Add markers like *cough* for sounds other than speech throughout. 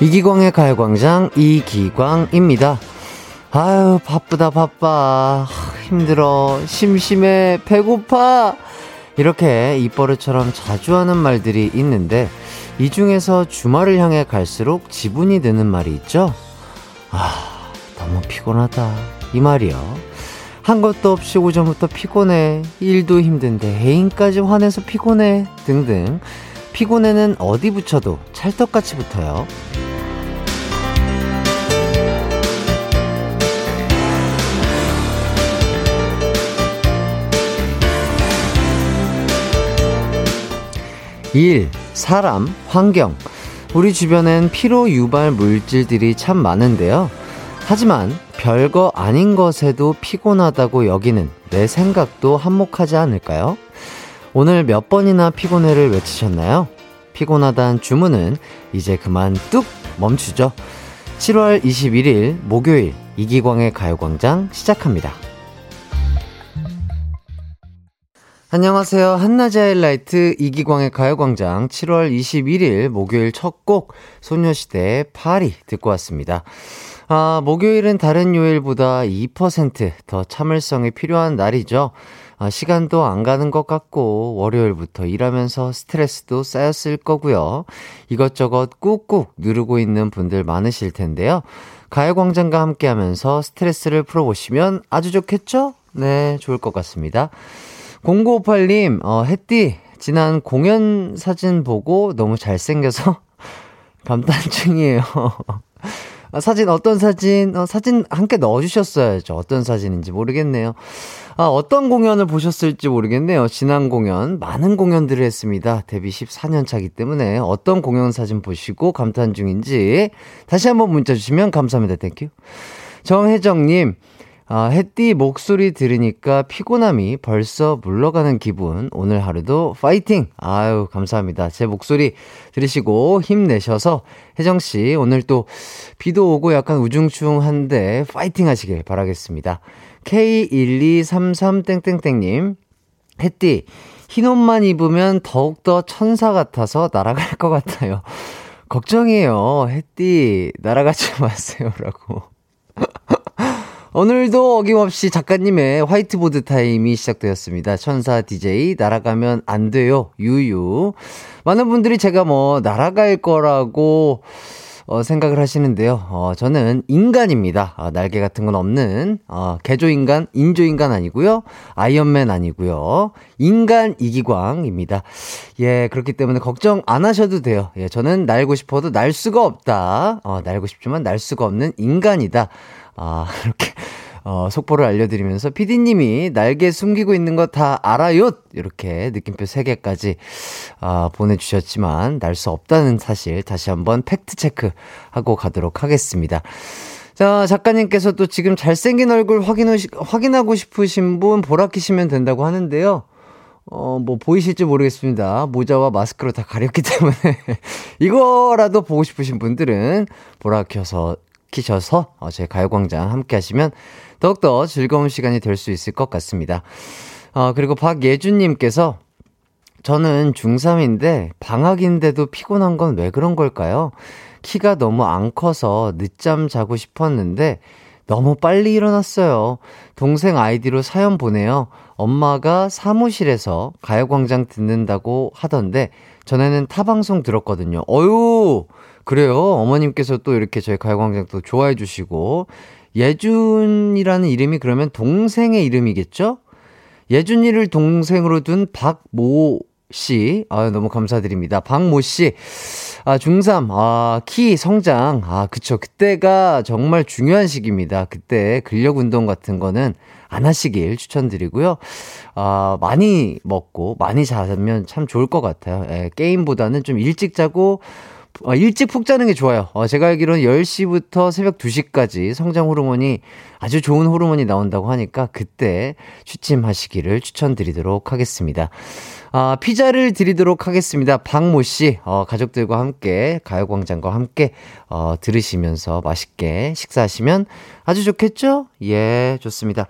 이기광의 가요광장 이기광입니다. 아유, 바쁘다, 바빠. 힘들어, 심심해, 배고파. 이렇게 입버릇처럼 자주 하는 말들이 있는데, 이 중에서 주말을 향해 갈수록 지분이 드는 말이 있죠? 아, 너무 피곤하다. 이 말이요. 한 것도 없이 오전부터 피곤해. 일도 힘든데 애인까지 화내서 피곤해. 등등. 피곤해는 어디 붙여도 찰떡같이 붙어요. 1. 사람, 환경. 우리 주변엔 피로 유발 물질들이 참 많은데요. 하지만 별거 아닌 것에도 피곤하다고 여기는 내 생각도 한몫하지 않을까요? 오늘 몇 번이나 피곤해를 외치셨나요? 피곤하단 주문은 이제 그만 뚝 멈추죠. 7월 21일 목요일 이기광의 가요광장 시작합니다. 안녕하세요. 한낮의 하이라이트 이기광의 가요광장 7월 21일 목요일 첫 곡 소녀시대의 파리 듣고 왔습니다. 아, 목요일은 다른 요일보다 2%더 참을성이 필요한 날이죠. 아, 시간도 안 가는 것 같고, 월요일부터 일하면서 스트레스도 쌓였을 거고요. 이것저것 꾹꾹 누르고 있는 분들 많으실 텐데요. 가요광장과 함께 하면서 스트레스를 풀어보시면 아주 좋겠죠? 네, 좋을 것 같습니다. 0958님, 어, 햇띠, 지난 공연 사진 보고 너무 잘생겨서 *laughs* 감탄 중이에요. *laughs* 아, 사진 어떤 사진? 어, 사진 함께 넣어주셨어야죠. 어떤 사진인지 모르겠네요. 아, 어떤 공연을 보셨을지 모르겠네요. 지난 공연, 많은 공연들을 했습니다. 데뷔 14년 차기 때문에 어떤 공연 사진 보시고 감탄 중인지 다시 한번 문자 주시면 감사합니다. Thank you. 정혜정님, 아, 햇띠 목소리 들으니까 피곤함이 벌써 물러가는 기분. 오늘 하루도 파이팅! 아유, 감사합니다. 제 목소리 들으시고 힘내셔서 혜정씨, 오늘 또 비도 오고 약간 우중충한데 파이팅 하시길 바라겠습니다. K1233땡땡땡님, 햇띠, 흰 옷만 입으면 더욱더 천사 같아서 날아갈 것 같아요. *laughs* 걱정이에요. 햇띠, 날아가지 *laughs* 마세요라고. 오늘도 어김없이 작가님의 화이트보드 타임이 시작되었습니다. 천사 DJ 날아가면 안 돼요. 유유. 많은 분들이 제가 뭐 날아갈 거라고 어, 생각을 하시는데요. 어, 저는 인간입니다. 어, 날개 같은 건 없는, 어, 개조인간, 인조인간 아니고요 아이언맨 아니고요 인간 이기광입니다. 예, 그렇기 때문에 걱정 안 하셔도 돼요. 예, 저는 날고 싶어도 날 수가 없다. 어, 날고 싶지만 날 수가 없는 인간이다. 아, *laughs* 이렇게, 어, 속보를 알려드리면서 피디님이 날개 숨기고 있는 거 다 알아요! 이렇게 느낌표 3개까지, 아, 보내주셨지만, 날 수 없다는 사실 다시 한번 팩트체크 하고 가도록 하겠습니다. 자, 작가님께서 또 지금 잘생긴 얼굴 확인, 확인하고 싶으신 분 보라 키시면 된다고 하는데요. 어, 뭐, 보이실지 모르겠습니다. 모자와 마스크로 다 가렸기 *laughs* 때문에. 이거라도 보고 싶으신 분들은 보라 켜서 키셔서 어, 제 가요광장 함께 하시면 더욱더 즐거운 시간이 될 수 있을 것 같습니다. 어, 그리고 박예준님께서 저는 중3인데 방학인데도 피곤한 건 왜 그런 걸까요? 키가 너무 안 커서 늦잠 자고 싶었는데 너무 빨리 일어났어요. 동생 아이디로 사연 보내요. 엄마가 사무실에서 가요광장 듣는다고 하던데 전에는 타방송 들었거든요. 어유 그래요. 어머님께서 또 이렇게 저희 가요광장 또 좋아해 주시고 예준이라는 이름이 그러면 동생의 이름이겠죠? 예준이를 동생으로 둔 박모 씨. 아, 너무 감사드립니다. 박모 씨. 아, 중3. 아, 키 성장. 아, 그쵸. 그때가 정말 중요한 시기입니다. 그때 근력 운동 같은 거는 안 하시길 추천드리고요. 아, 많이 먹고 많이 자면 참 좋을 것 같아요. 예, 게임보다는 좀 일찍 자고 어, 일찍 푹 자는 게 좋아요. 어, 제가 알기로는 10시부터 새벽 2시까지 성장 호르몬이 아주 좋은 호르몬이 나온다고 하니까 그때 취침하시기를 추천드리도록 하겠습니다. 아, 피자를 드리도록 하겠습니다. 박모 씨, 어, 가족들과 함께, 가요광장과 함께, 어, 들으시면서 맛있게 식사하시면 아주 좋겠죠? 예, 좋습니다.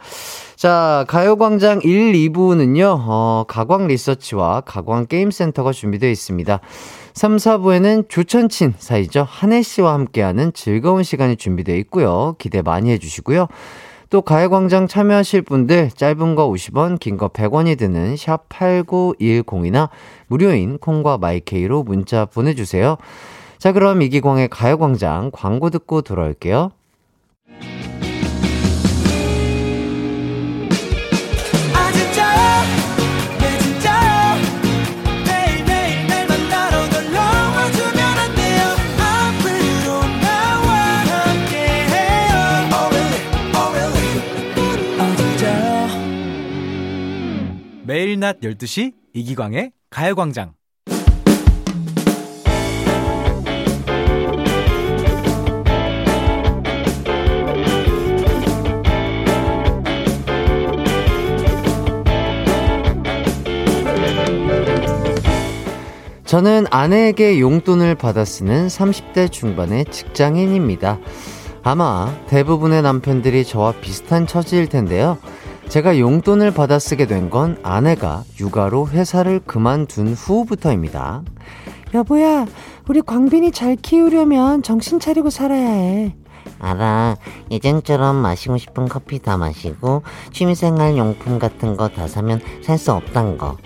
자, 가요광장 1, 2부는요, 어, 가광 리서치와 가광 게임센터가 준비되어 있습니다. 3, 4부에는 조천친 사이죠. 한혜 씨와 함께하는 즐거운 시간이 준비되어 있고요. 기대 많이 해주시고요. 또 가요광장 참여하실 분들 짧은 거 50원, 긴 거 100원이 드는 샵 8910이나 무료인 콩과 마이케이로 문자 보내주세요. 자, 그럼 이기광의 가요광장 광고 듣고 돌아올게요. 낮 12시 이기광의 가요광장 저는 아내에게 용돈을 받아 쓰는 30대 중반의 직장인입니다. 아마 대부분의 남편들이 저와 비슷한 처지일 텐데요. 제가 용돈을 받아 쓰게 된 건 아내가 육아로 회사를 그만둔 후부터입니다. 여보야, 우리 광빈이 잘 키우려면 정신 차리고 살아야 해. 알아. 예전처럼 마시고 싶은 커피 다 마시고 취미생활 용품 같은 거 다 사면 살 수 없단 거.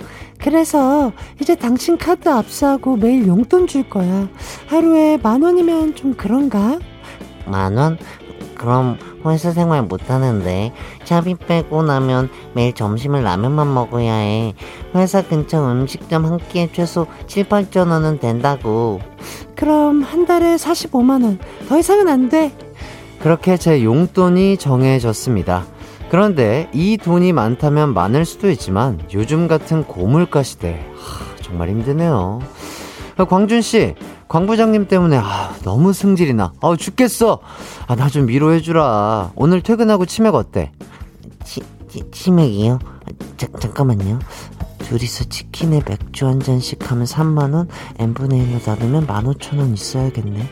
그래서 이제 당신 카드 압수하고 매일 용돈 줄 거야. 하루에 만 원이면 좀 그런가? 만 원? 그럼 회사 생활 못하는데 차비 빼고 나면 매일 점심을 라면만 먹어야 해. 회사 근처 음식점 한 끼에 최소 7, 8천 원은 된다고. 그럼 한 달에 45만 원. 더 이상은 안 돼. 그렇게 제 용돈이 정해졌습니다. 그런데 이 돈이 많다면 많을 수도 있지만 요즘 같은 고물가 시대 하, 정말 힘드네요. 광준 씨, 광 부장님 때문에 아, 너무 승질이 나. 아, 죽겠어. 아, 나 좀 위로해 주라. 오늘 퇴근하고 치맥 어때? 치, 치, 치맥이요? 자, 잠깐만요. 둘이서 치킨에 맥주 한 잔씩 하면 3만 원, n분의 1로 나누면 15,000원 있어야겠네.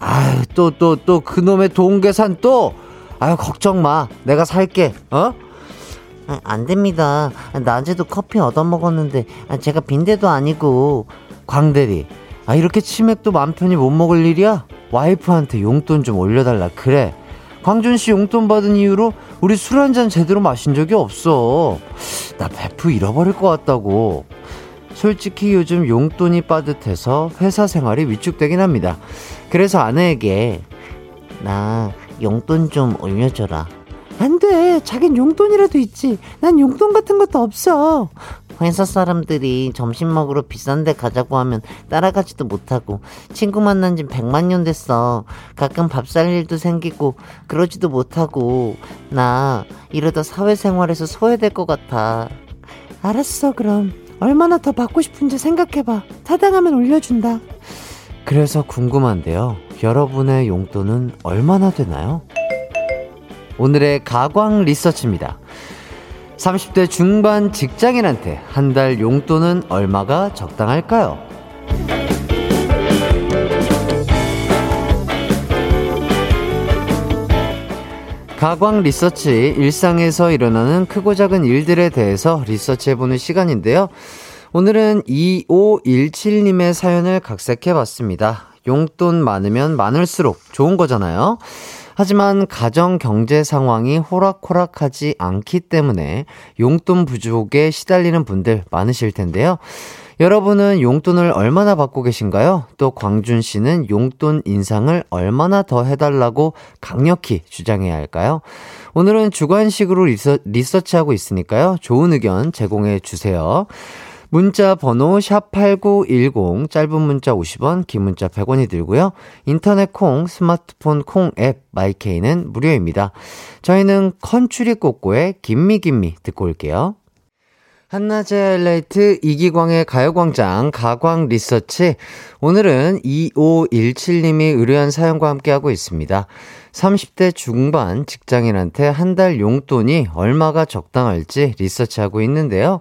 아유, 또 또 또 그놈의 돈 계산 또. 아유, 걱정 마. 내가 살게. 어? 아, 안 됩니다. 낮에도 커피 얻어 먹었는데 아, 제가 빈대도 아니고 광대리 아 이렇게 치맥도 맘 편히 못 먹을 일이야? 와이프한테 용돈 좀 올려달라. 그래. 광준 씨 용돈 받은 이후로 우리 술 한 잔 제대로 마신 적이 없어. 나 베프 잃어버릴 것 같다고. 솔직히 요즘 용돈이 빠듯해서 회사 생활이 위축되긴 합니다. 그래서 아내에게 나 용돈 좀 올려줘라 안 돼. 자긴 용돈이라도 있지. 난 용돈 같은 것도 없어. 회사 사람들이 점심 먹으러 비싼 데 가자고 하면 따라가지도 못하고 친구 만난 지 백만 년 됐어. 가끔 밥 살 일도 생기고 그러지도 못하고 나 이러다 사회생활에서 소외될 것 같아. 알았어 그럼 얼마나 더 받고 싶은지 생각해봐. 타당하면 올려준다. 그래서 궁금한데요. 여러분의 용돈은 얼마나 되나요? 오늘의 가광 리서치입니다. 30대 중반 직장인한테 한 달 용돈은 얼마가 적당할까요? 가광 리서치, 일상에서 일어나는 크고 작은 일들에 대해서 리서치해보는 시간인데요. 오늘은 2517님의 사연을 각색해봤습니다. 용돈 많으면 많을수록 좋은 거잖아요. 하지만 가정 경제 상황이 호락호락하지 않기 때문에 용돈 부족에 시달리는 분들 많으실 텐데요. 여러분은 용돈을 얼마나 받고 계신가요? 또 광준 씨는 용돈 인상을 얼마나 더 해달라고 강력히 주장해야 할까요? 오늘은 주관식으로 리서, 리서치하고 있으니까요. 좋은 의견 제공해 주세요. 문자 번호 샵8910 짧은 문자 50원 긴 문자 100원이 들고요. 인터넷 콩 스마트폰 콩 앱 마이케이는 무료입니다. 저희는 컨츄리 꼬꼬의 김미김미 듣고 올게요. 한낮의 하이라이트 이기광의 가요광장 가광 리서치 오늘은 2517님이 의뢰한 사연과 함께하고 있습니다. 30대 중반 직장인한테 한 달 용돈이 얼마가 적당할지 리서치하고 있는데요.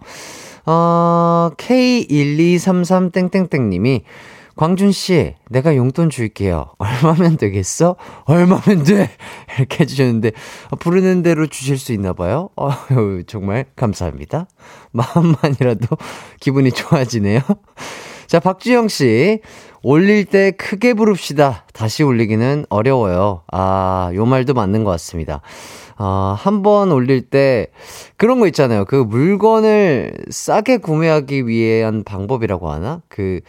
어, K1233땡땡땡님이 광준씨, 내가 용돈 줄게요. 얼마면 되겠어? 얼마면 돼? 이렇게 해주셨는데, 어, 부르는 대로 주실 수 있나 봐요? 어휴, 정말 감사합니다. 마음만이라도 기분이 좋아지네요. 자, 박주영 씨. 올릴 때 크게 부릅시다. 다시 올리기는 어려워요. 아, 요 말도 맞는 것 같습니다. 아, 한번 올릴 때 그런 거 있잖아요. 그 물건을 싸게 구매하기 위한 방법이라고 하나? 그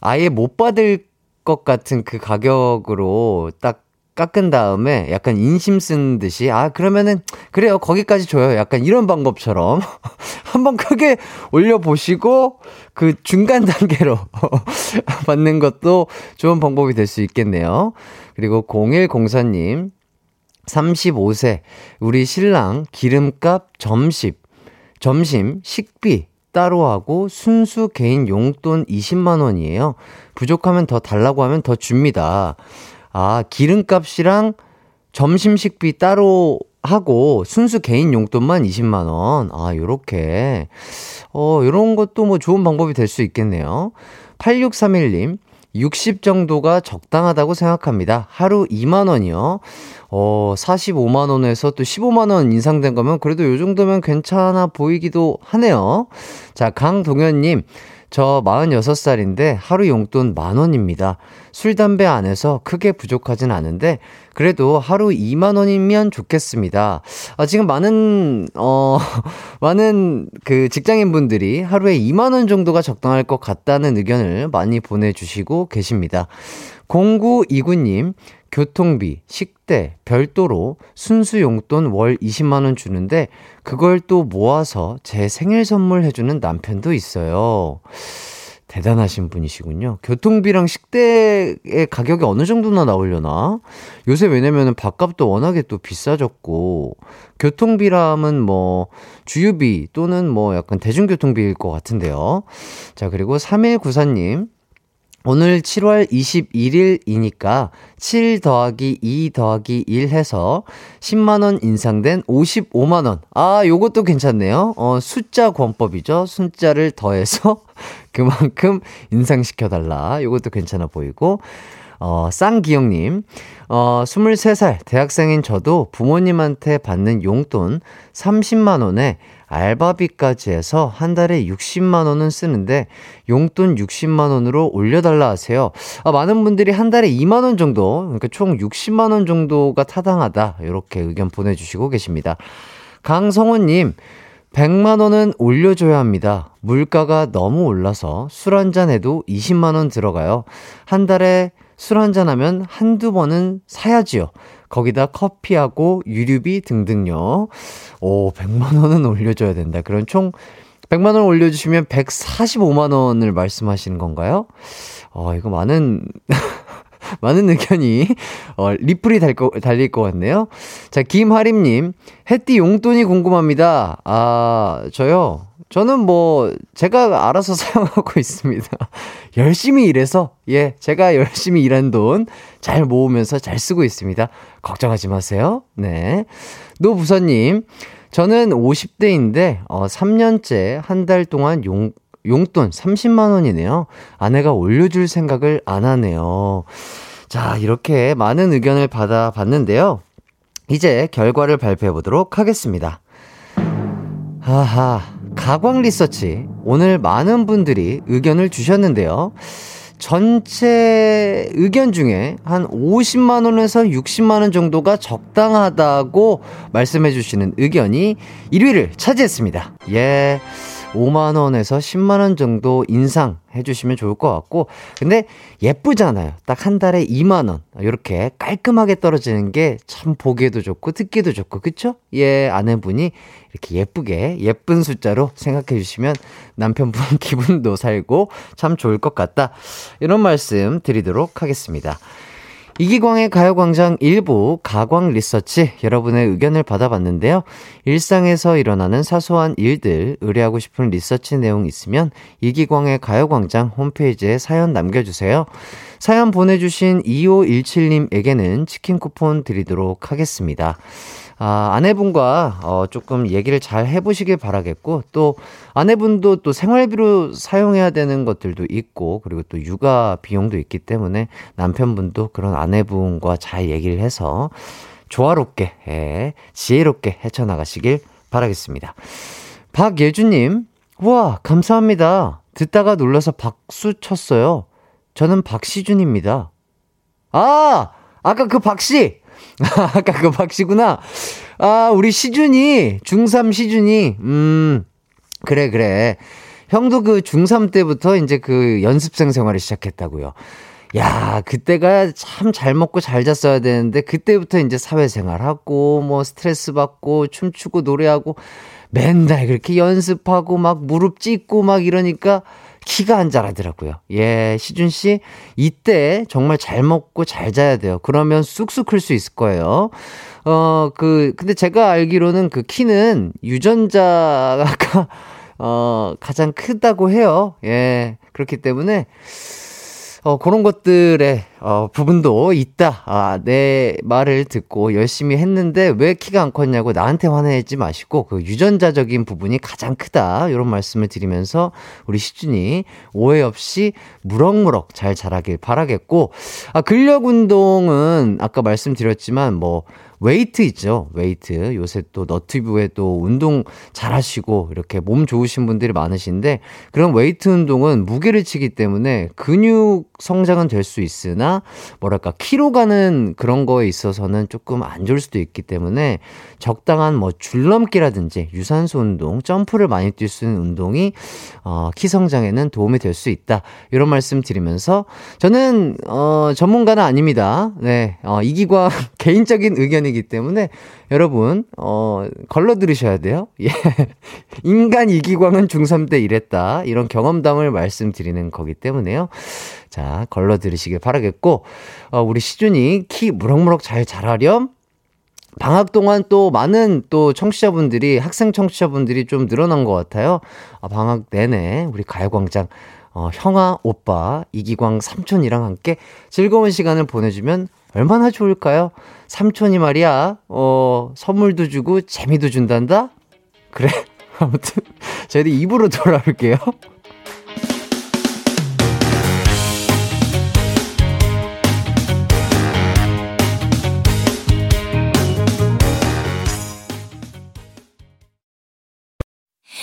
아예 못 받을 것 같은 그 가격으로 딱 깎은 다음에 약간 인심 쓴 듯이 아 그러면은 그래요 거기까지 줘요 약간 이런 방법처럼 *laughs* 한번 크게 올려 보시고 그 중간 단계로 *laughs* 받는 것도 좋은 방법이 될 수 있겠네요. 그리고 0104님 35세 우리 신랑 기름값 점심 점심 식비 따로 하고 순수 개인 용돈 20만 원이에요. 부족하면 더 달라고 하면 더 줍니다. 아, 기름값이랑 점심 식비 따로 하고 순수 개인 용돈만 20만 원. 아, 요렇게. 어, 요런 것도 뭐 좋은 방법이 될 수 있겠네요. 8631님. 60 정도가 적당하다고 생각합니다. 하루 2만 원이요. 어, 45만 원에서 또 15만 원 인상된 거면 그래도 요 정도면 괜찮아 보이기도 하네요. 자, 강동현 님. 저 46살인데 하루 용돈 만 원입니다. 술, 담배 안 해서 크게 부족하진 않은데 그래도 하루 2만 원이면 좋겠습니다. 아, 지금 많은, 어, *laughs* 많은 그 직장인분들이 하루에 2만 원 정도가 적당할 것 같다는 의견을 많이 보내주시고 계십니다. 0929님, 교통비, 식대, 별도로 순수 용돈 월 20만원 주는데, 그걸 또 모아서 제 생일 선물 해주는 남편도 있어요. 대단하신 분이시군요. 교통비랑 식대의 가격이 어느 정도나 나오려나? 요새 왜냐면은 밥값도 워낙에 또 비싸졌고, 교통비람은 뭐, 주유비 또는 뭐 약간 대중교통비일 것 같은데요. 자, 그리고 3194님. 오늘 7월 21일이니까 7 더하기 2 더하기 1 해서 10만원 인상된 55만원. 아, 요것도 괜찮네요. 어, 숫자 권법이죠. 숫자를 더해서 *laughs* 그만큼 인상시켜달라. 요것도 괜찮아 보이고. 어, 쌍기영님, 어, 23살 대학생인 저도 부모님한테 받는 용돈 30만원에 알바비까지 해서 한 달에 60만 원은 쓰는데 용돈 60만 원으로 올려달라 하세요. 아, 많은 분들이 한 달에 2만 원 정도, 그러니까 총 60만 원 정도가 타당하다. 이렇게 의견 보내주시고 계십니다. 강성호님, 100만 원은 올려줘야 합니다. 물가가 너무 올라서 술 한잔 해도 20만 원 들어가요. 한 달에 술 한잔 하면 한두 번은 사야지요. 거기다 커피하고 유류비 등등요. 오, 100만 원은 올려줘야 된다. 그럼 총 100만 원 올려주시면 145만 원을 말씀하시는 건가요? 어, 이거 많은, *laughs* 많은 의견이, 어, 리플이 달 거, 달릴 것 같네요. 자, 김하림님, 햇띠 용돈이 궁금합니다. 아, 저요. 저는 뭐, 제가 알아서 *laughs* 사용하고 있습니다. 열심히 일해서, 예, 제가 열심히 일한 돈 잘 모으면서 잘 쓰고 있습니다. 걱정하지 마세요. 네. 노부서님, 저는 50대인데, 어, 3년째 한 달 동안 용, 용돈 30만 원이네요. 아내가 올려줄 생각을 안 하네요. 자, 이렇게 많은 의견을 받아봤는데요. 이제 결과를 발표해 보도록 하겠습니다. 하하, 가광 리서치. 오늘 많은 분들이 의견을 주셨는데요. 전체 의견 중에 한 50만원에서 60만원 정도가 적당하다고 말씀해 주시는 의견이 1위를 차지했습니다. 예. 5만원에서 10만원 정도 인상해 주시면 좋을 것 같고, 근데 예쁘잖아요. 딱 한 달에 2만원. 이렇게 깔끔하게 떨어지는 게 참 보기에도 좋고, 듣기도 좋고, 그쵸? 예, 아내분이 이렇게 예쁘게, 예쁜 숫자로 생각해 주시면 남편분 *laughs* 기분도 살고 참 좋을 것 같다. 이런 말씀 드리도록 하겠습니다. 이기광의 가요광장 일부 가광 리서치 여러분의 의견을 받아봤는데요. 일상에서 일어나는 사소한 일들 의뢰하고 싶은 리서치 내용 있으면 이기광의 가요광장 홈페이지에 사연 남겨주세요. 사연 보내주신 2517님에게는 치킨 쿠폰 드리도록 하겠습니다. 아, 아내분과 어, 조금 얘기를 잘 해보시길 바라겠고, 또 아내분도 또 생활비로 사용해야 되는 것들도 있고, 그리고 또 육아 비용도 있기 때문에 남편분도 그런 아내분과 잘 얘기를 해서 조화롭게, 예, 지혜롭게 헤쳐나가시길 바라겠습니다. 박예주님, 우와, 감사합니다. 듣다가 놀라서 박수 쳤어요. 저는 박시준입니다. 아! 아까 그 박씨! *laughs* 아까 그 박씨구나. 아, 우리 시준이, 중3 시준이, 음, 그래, 그래. 형도 그 중3 때부터 이제 그 연습생 생활을 시작했다고요. 야, 그때가 참 잘 먹고 잘 잤어야 되는데, 그때부터 이제 사회생활하고, 뭐 스트레스 받고, 춤추고 노래하고, 맨날 그렇게 연습하고, 막 무릎 찢고 막 이러니까, 키가 안 자라더라고요. 예, 시준 씨, 이때 정말 잘 먹고 잘 자야 돼요. 그러면 쑥쑥 클 수 있을 거예요. 어, 그, 근데 제가 알기로는 그 키는 유전자가, *laughs* 어, 가장 크다고 해요. 예, 그렇기 때문에, 어, 그런 것들의, 어, 부분도 있다. 아, 내 말을 듣고 열심히 했는데 왜 키가 안 컸냐고 나한테 화내지 마시고 그 유전자적인 부분이 가장 크다. 이런 말씀을 드리면서 우리 시준이 오해 없이 무럭무럭 잘 자라길 바라겠고, 아, 근력 운동은 아까 말씀드렸지만 뭐, 웨이트 있죠. 웨이트. 요새 또 너튜브에 또 운동 잘 하시고 이렇게 몸 좋으신 분들이 많으신데 그런 웨이트 운동은 무게를 치기 때문에 근육 성장은 될 수 있으나 뭐랄까 키로 가는 그런 거에 있어서는 조금 안 좋을 수도 있기 때문에 적당한 뭐 줄넘기라든지 유산소 운동, 점프를 많이 뛸 수 있는 운동이 어, 키 성장에는 도움이 될 수 있다. 이런 말씀 드리면서 저는 어, 전문가는 아닙니다. 네. 어, 이기광 *laughs* 개인적인 의견이기 때문에 여러분 어, 걸러 들으셔야 돼요. *laughs* 예. 인간 이기광은 중3 때 이랬다. 이런 경험담을 말씀드리는 거기 때문에요. 자, 걸러 들으시길 바라겠고 어, 우리 시준이 키 무럭무럭 잘 자라렴 방학 동안 또 많은 또 청취자분들이, 학생 청취자분들이 좀 늘어난 것 같아요. 아, 방학 내내 우리 가요광장, 어, 형아, 오빠, 이기광 삼촌이랑 함께 즐거운 시간을 보내주면 얼마나 좋을까요? 삼촌이 말이야, 어, 선물도 주고 재미도 준단다? 그래. *laughs* 아무튼, 저희들 입으로 돌아올게요.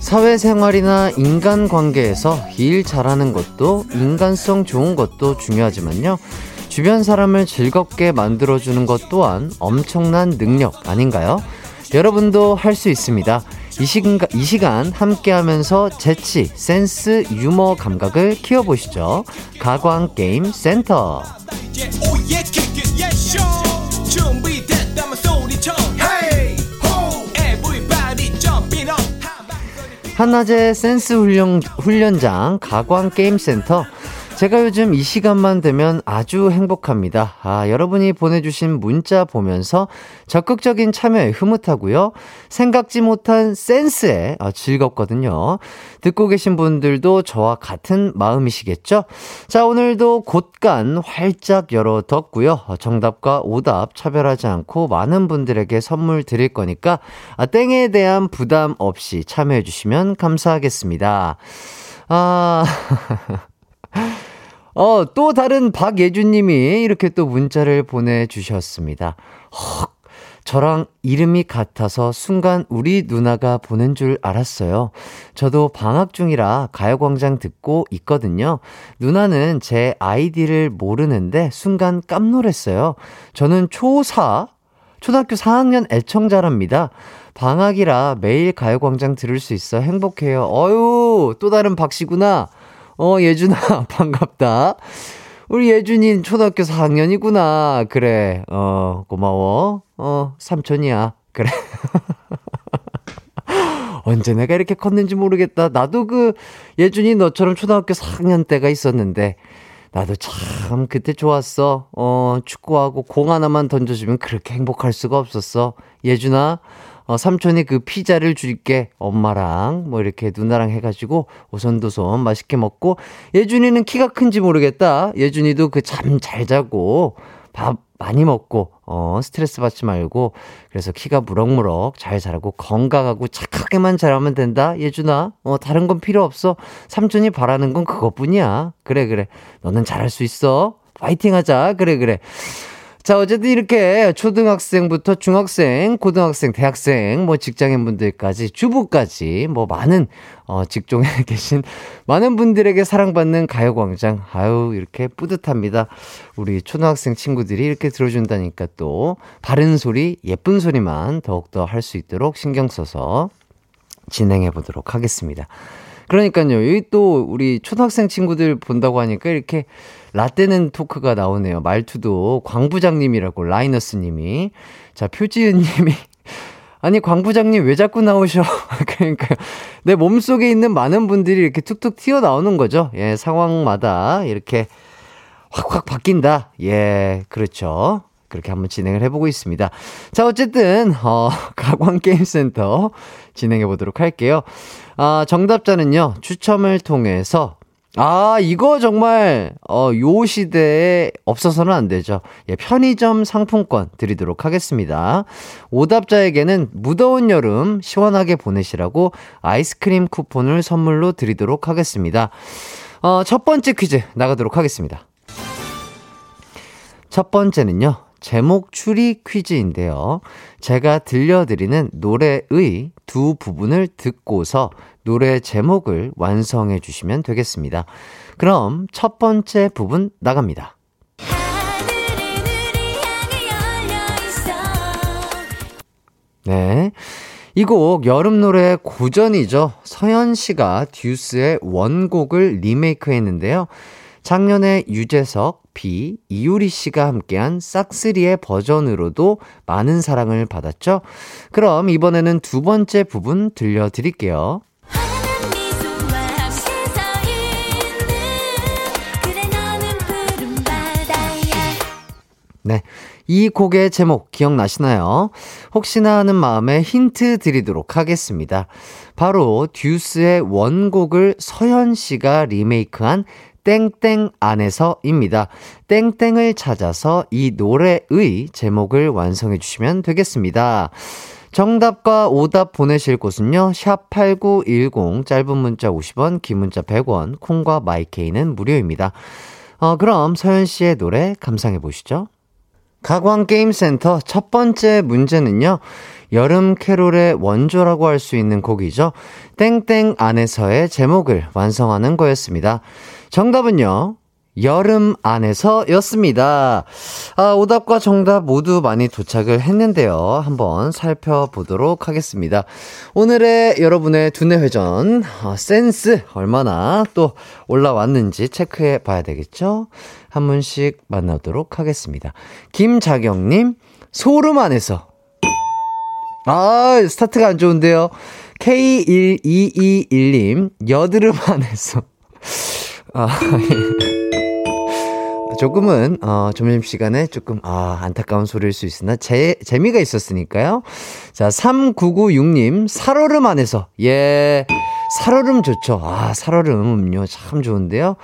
사회생활이나 인간관계에서 일 잘하는 것도 인간성 좋은 것도 중요하지만요. 주변 사람을 즐겁게 만들어주는 것 또한 엄청난 능력 아닌가요? 여러분도 할 수 있습니다. 이 시간, 이 시간 함께 하면서 재치, 센스, 유머 감각을 키워보시죠. 가광게임 센터. 한낮의 센스 훈련, 훈련장 가광게임센터. 제가 요즘 이 시간만 되면 아주 행복합니다. 아, 여러분이 보내주신 문자 보면서 적극적인 참여에 흐뭇하고요. 생각지 못한 센스에 아, 즐겁거든요. 듣고 계신 분들도 저와 같은 마음이시겠죠? 자, 오늘도 곳간 활짝 열어 뒀고요. 정답과 오답 차별하지 않고 많은 분들에게 선물 드릴 거니까 아, 땡에 대한 부담 없이 참여해 주시면 감사하겠습니다. 아. *laughs* 어, 또 다른 박예준님이 이렇게 또 문자를 보내주셨습니다. 헉, 저랑 이름이 같아서 순간 우리 누나가 보낸 줄 알았어요. 저도 방학 중이라 가요광장 듣고 있거든요. 누나는 제 아이디를 모르는데 순간 깜놀했어요. 저는 초4, 초등학교 4학년 애청자랍니다. 방학이라 매일 가요광장 들을 수 있어 행복해요. 어유, 또 다른 박 씨구나. 어, 예준아, *laughs* 반갑다. 우리 예준이 초등학교 4학년이구나. 그래, 어, 고마워. 어, 삼촌이야. 그래. *laughs* 언제 내가 이렇게 컸는지 모르겠다. 나도 그 예준이 너처럼 초등학교 4학년 때가 있었는데, 나도 참 그때 좋았어. 어, 축구하고 공 하나만 던져주면 그렇게 행복할 수가 없었어. 예준아, 어, 삼촌이 그 피자를 줄게. 엄마랑 뭐 이렇게 누나랑 해가지고 오손도손 맛있게 먹고 예준이는 키가 큰지 모르겠다. 예준이도 그 잠 잘 자고 밥 많이 먹고 어 스트레스 받지 말고 그래서 키가 무럭무럭 잘 자라고 건강하고 착하게만 자라면 된다. 예준아 어 다른 건 필요 없어. 삼촌이 바라는 건 그것뿐이야. 그래 그래. 너는 잘할 수 있어. 파이팅 하자. 그래 그래 자, 어쨌든 이렇게 초등학생부터 중학생, 고등학생, 대학생, 뭐 직장인 분들까지, 주부까지, 뭐 많은, 어, 직종에 *laughs* 계신 많은 분들에게 사랑받는 가요광장. 아유, 이렇게 뿌듯합니다. 우리 초등학생 친구들이 이렇게 들어준다니까 또, 바른 소리, 예쁜 소리만 더욱더 할 수 있도록 신경 써서 진행해 보도록 하겠습니다. 그러니까요, 여기 또 우리 초등학생 친구들 본다고 하니까 이렇게 라떼는 토크가 나오네요. 말투도 광 부장님이라고 라이너스님이 자 표지은님이 *laughs* 아니 광 부장님 왜 자꾸 나오셔? *laughs* 그러니까 내 몸속에 있는 많은 분들이 이렇게 툭툭 튀어 나오는 거죠. 예 상황마다 이렇게 확확 바뀐다. 예 그렇죠. 그렇게 한번 진행을 해보고 있습니다. 자, 어쨌든, 어, *laughs* 가광게임센터 진행해 보도록 할게요. 아, 정답자는요, 추첨을 통해서 아, 이거 정말, 어, 요 시대에 없어서는 안 되죠. 예, 편의점 상품권 드리도록 하겠습니다. 오답자에게는 무더운 여름 시원하게 보내시라고 아이스크림 쿠폰을 선물로 드리도록 하겠습니다. 어, 첫 번째 퀴즈 나가도록 하겠습니다. 첫 번째는요, 제목 추리 퀴즈인데요. 제가 들려드리는 노래의 두 부분을 듣고서 노래 제목을 완성해 주시면 되겠습니다. 그럼 첫 번째 부분 나갑니다. 네. 이 곡 여름 노래 고전이죠. 서현 씨가 듀스의 원곡을 리메이크 했는데요. 작년에 유재석, 비, 이유리 씨가 함께한 싹스리의 버전으로도 많은 사랑을 받았죠. 그럼 이번에는 두 번째 부분 들려드릴게요. 네. 이 곡의 제목 기억나시나요? 혹시나 하는 마음에 힌트 드리도록 하겠습니다. 바로 듀스의 원곡을 서현 씨가 리메이크한 땡땡 안에서입니다. 땡땡을 찾아서 이 노래의 제목을 완성해 주시면 되겠습니다. 정답과 오답 보내실 곳은요. 샵 8910 짧은 문자 50원, 긴 문자 100원, 콩과 마이케이는 무료입니다. 어, 그럼 서현 씨의 노래 감상해 보시죠. 가광게임센터 첫 번째 문제는요. 여름 캐롤의 원조라고 할 수 있는 곡이죠. 땡땡 안에서의 제목을 완성하는 거였습니다. 정답은요. 여름 안에서 였습니다. 아, 오답과 정답 모두 많이 도착을 했는데요. 한번 살펴보도록 하겠습니다. 오늘의 여러분의 두뇌 회전, 어, 센스 얼마나 또 올라왔는지 체크해 봐야 되겠죠? 한 분씩 만나도록 하겠습니다. 김자경님, 소름 안에서. 아, 스타트가 안 좋은데요. K1221님, 여드름 안에서. 아, 예. 조금은 어 점심시간에 조금 아 안타까운 소리일 수 있으나 재, 재미가 있었으니까요. 자 3996님 살얼음 안에서 예 살얼음 좋죠. 아 살얼음 음료 참 좋은데요.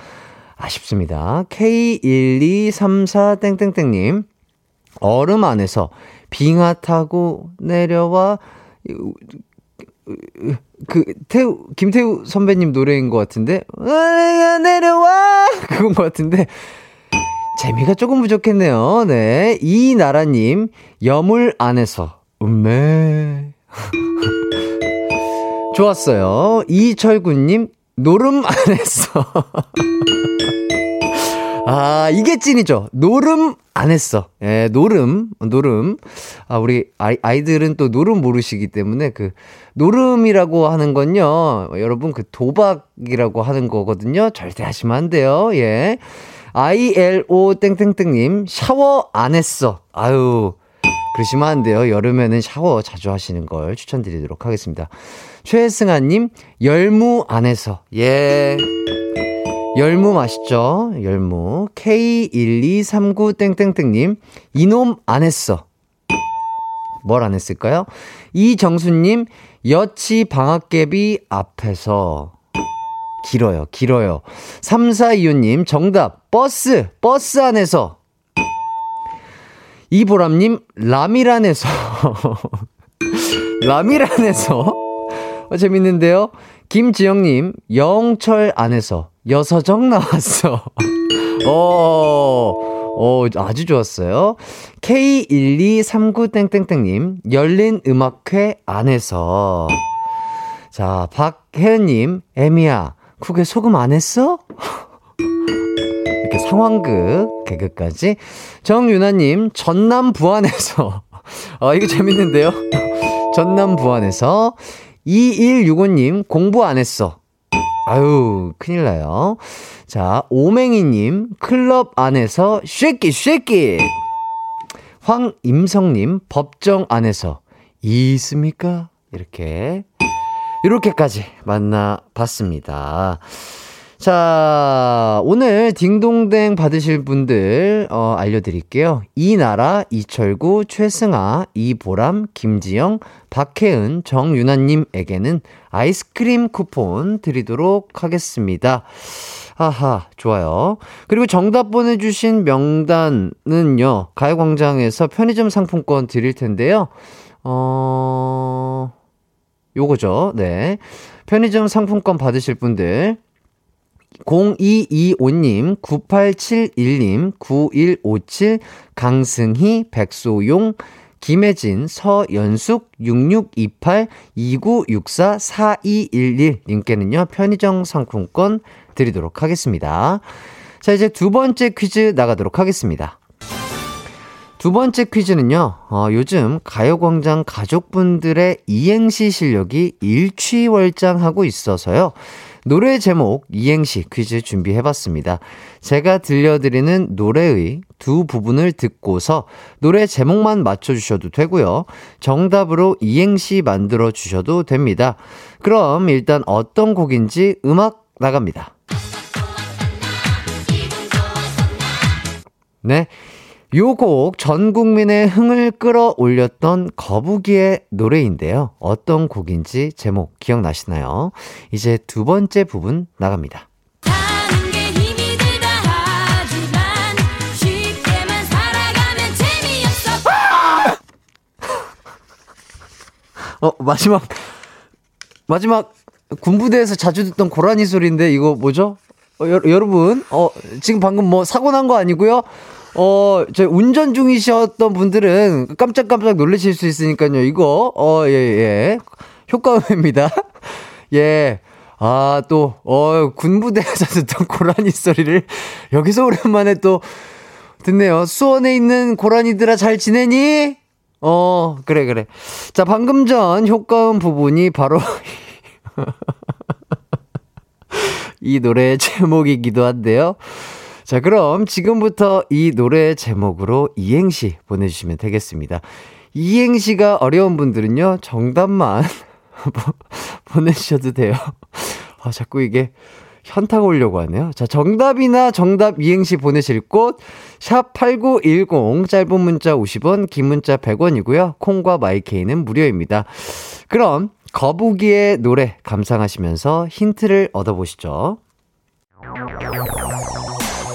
아쉽습니다. K1234 땡땡땡님 얼음 안에서 빙하 타고 내려와 그 태우 김태우 선배님 노래인 것 같은데 아, 내려와 *laughs* 그건 것 같은데 재미가 조금 부족했네요. 네. 이나라님, 여물 안에서, 음메. *laughs* 좋았어요. 이철구님, 노름 안에서. *laughs* 아, 이게 찐이죠. 노름 안 했어. 예, 노름, 노름. 아, 우리 아이, 아이들은 또 노름 모르시기 때문에 그, 노름이라고 하는 건요, 여러분 그 도박이라고 하는 거거든요. 절대 하시면 안 돼요. 예. ILO 땡땡땡님, 샤워 안 했어. 아유, 그러시면 안 돼요. 여름에는 샤워 자주 하시는 걸 추천드리도록 하겠습니다. 최승아님, 열무 안 해서. 예. 열무 맛있죠? 열무. K1239땡땡땡님, 이놈 안 했어. 뭘 안 했을까요? 이정수님, 여치 방학개비 앞에서. 길어요, 길어요. 3425님, 정답, 버스, 버스 안에서. 이보람님, 라미란에서. *laughs* 라미란에서. 어, 재밌는데요? 김지영님, 영철 안에서. 여서정 나왔어. *laughs* 어, 어, 아주 좋았어요. K1239땡땡땡님, 열린 음악회 안에서. 자, 박혜은님, 애미야, 국에 소금 안 했어? *laughs* 이렇게 상황극, 개그까지. 정유나님, 전남 부안에서. *laughs* 아, 이거 재밌는데요? 전남 부안에서. 2165님, 공부 안 했어. 아유, 큰일 나요. 자, 오맹이님, 클럽 안에서 쉐끼, 쉐끼. 황임성님, 법정 안에서 있습니까? 이렇게, 이렇게까지 만나봤습니다. 자, 오늘 딩동댕 받으실 분들, 어, 알려드릴게요. 이나라, 이철구, 최승아, 이보람, 김지영, 박혜은, 정유나님에게는 아이스크림 쿠폰 드리도록 하겠습니다. 하하, 좋아요. 그리고 정답 보내주신 명단은요, 가요광장에서 편의점 상품권 드릴 텐데요. 어, 요거죠. 네. 편의점 상품권 받으실 분들, 0225님, 9871님, 9157, 강승희, 백소용, 김혜진, 서연숙, 6628, 2964, 4211님께는요, 편의점 상품권 드리도록 하겠습니다. 자, 이제 두 번째 퀴즈 나가도록 하겠습니다. 두 번째 퀴즈는요, 어, 요즘 가요광장 가족분들의 이행시 실력이 일취월장하고 있어서요. 노래 제목 이행시 퀴즈 준비해봤습니다. 제가 들려드리는 노래의 두 부분을 듣고서 노래 제목만 맞춰주셔도 되고요. 정답으로 이행시 만들어 주셔도 됩니다. 그럼 일단 어떤 곡인지 음악 나갑니다. 네. 요곡 전 국민의 흥을 끌어올렸던 거북이의 노래인데요. 어떤 곡인지 제목 기억나시나요? 이제 두 번째 부분 나갑니다. *laughs* 어, 마지막, 마지막 군부대에서 자주 듣던 고라니 소리인데 이거 뭐죠? 어, 여, 여러분, 어, 지금 방금 뭐 사고 난 거 아니고요? 어, 저 운전 중이셨던 분들은 깜짝깜짝 놀라실 수 있으니까요. 이거, 어, 예, 예. 효과음입니다. *laughs* 예. 아, 또, 어, 군부대에서 듣던 고라니 소리를 여기서 오랜만에 또 듣네요. 수원에 있는 고라니들아 잘 지내니? 어, 그래, 그래. 자, 방금 전 효과음 부분이 바로 *laughs* 이 노래의 제목이기도 한데요. 자, 그럼 지금부터 이 노래 제목으로 이행시 보내주시면 되겠습니다. 이행시가 어려운 분들은요, 정답만 *laughs* 보- 보내주셔도 돼요. 아, 자꾸 이게 현타가 오려고 하네요. 자, 정답이나 정답 이행시 보내실 곳, 샵8910, 짧은 문자 50원, 긴 문자 100원이고요. 콩과 마이케이는 무료입니다. 그럼, 거북이의 노래 감상하시면서 힌트를 얻어보시죠.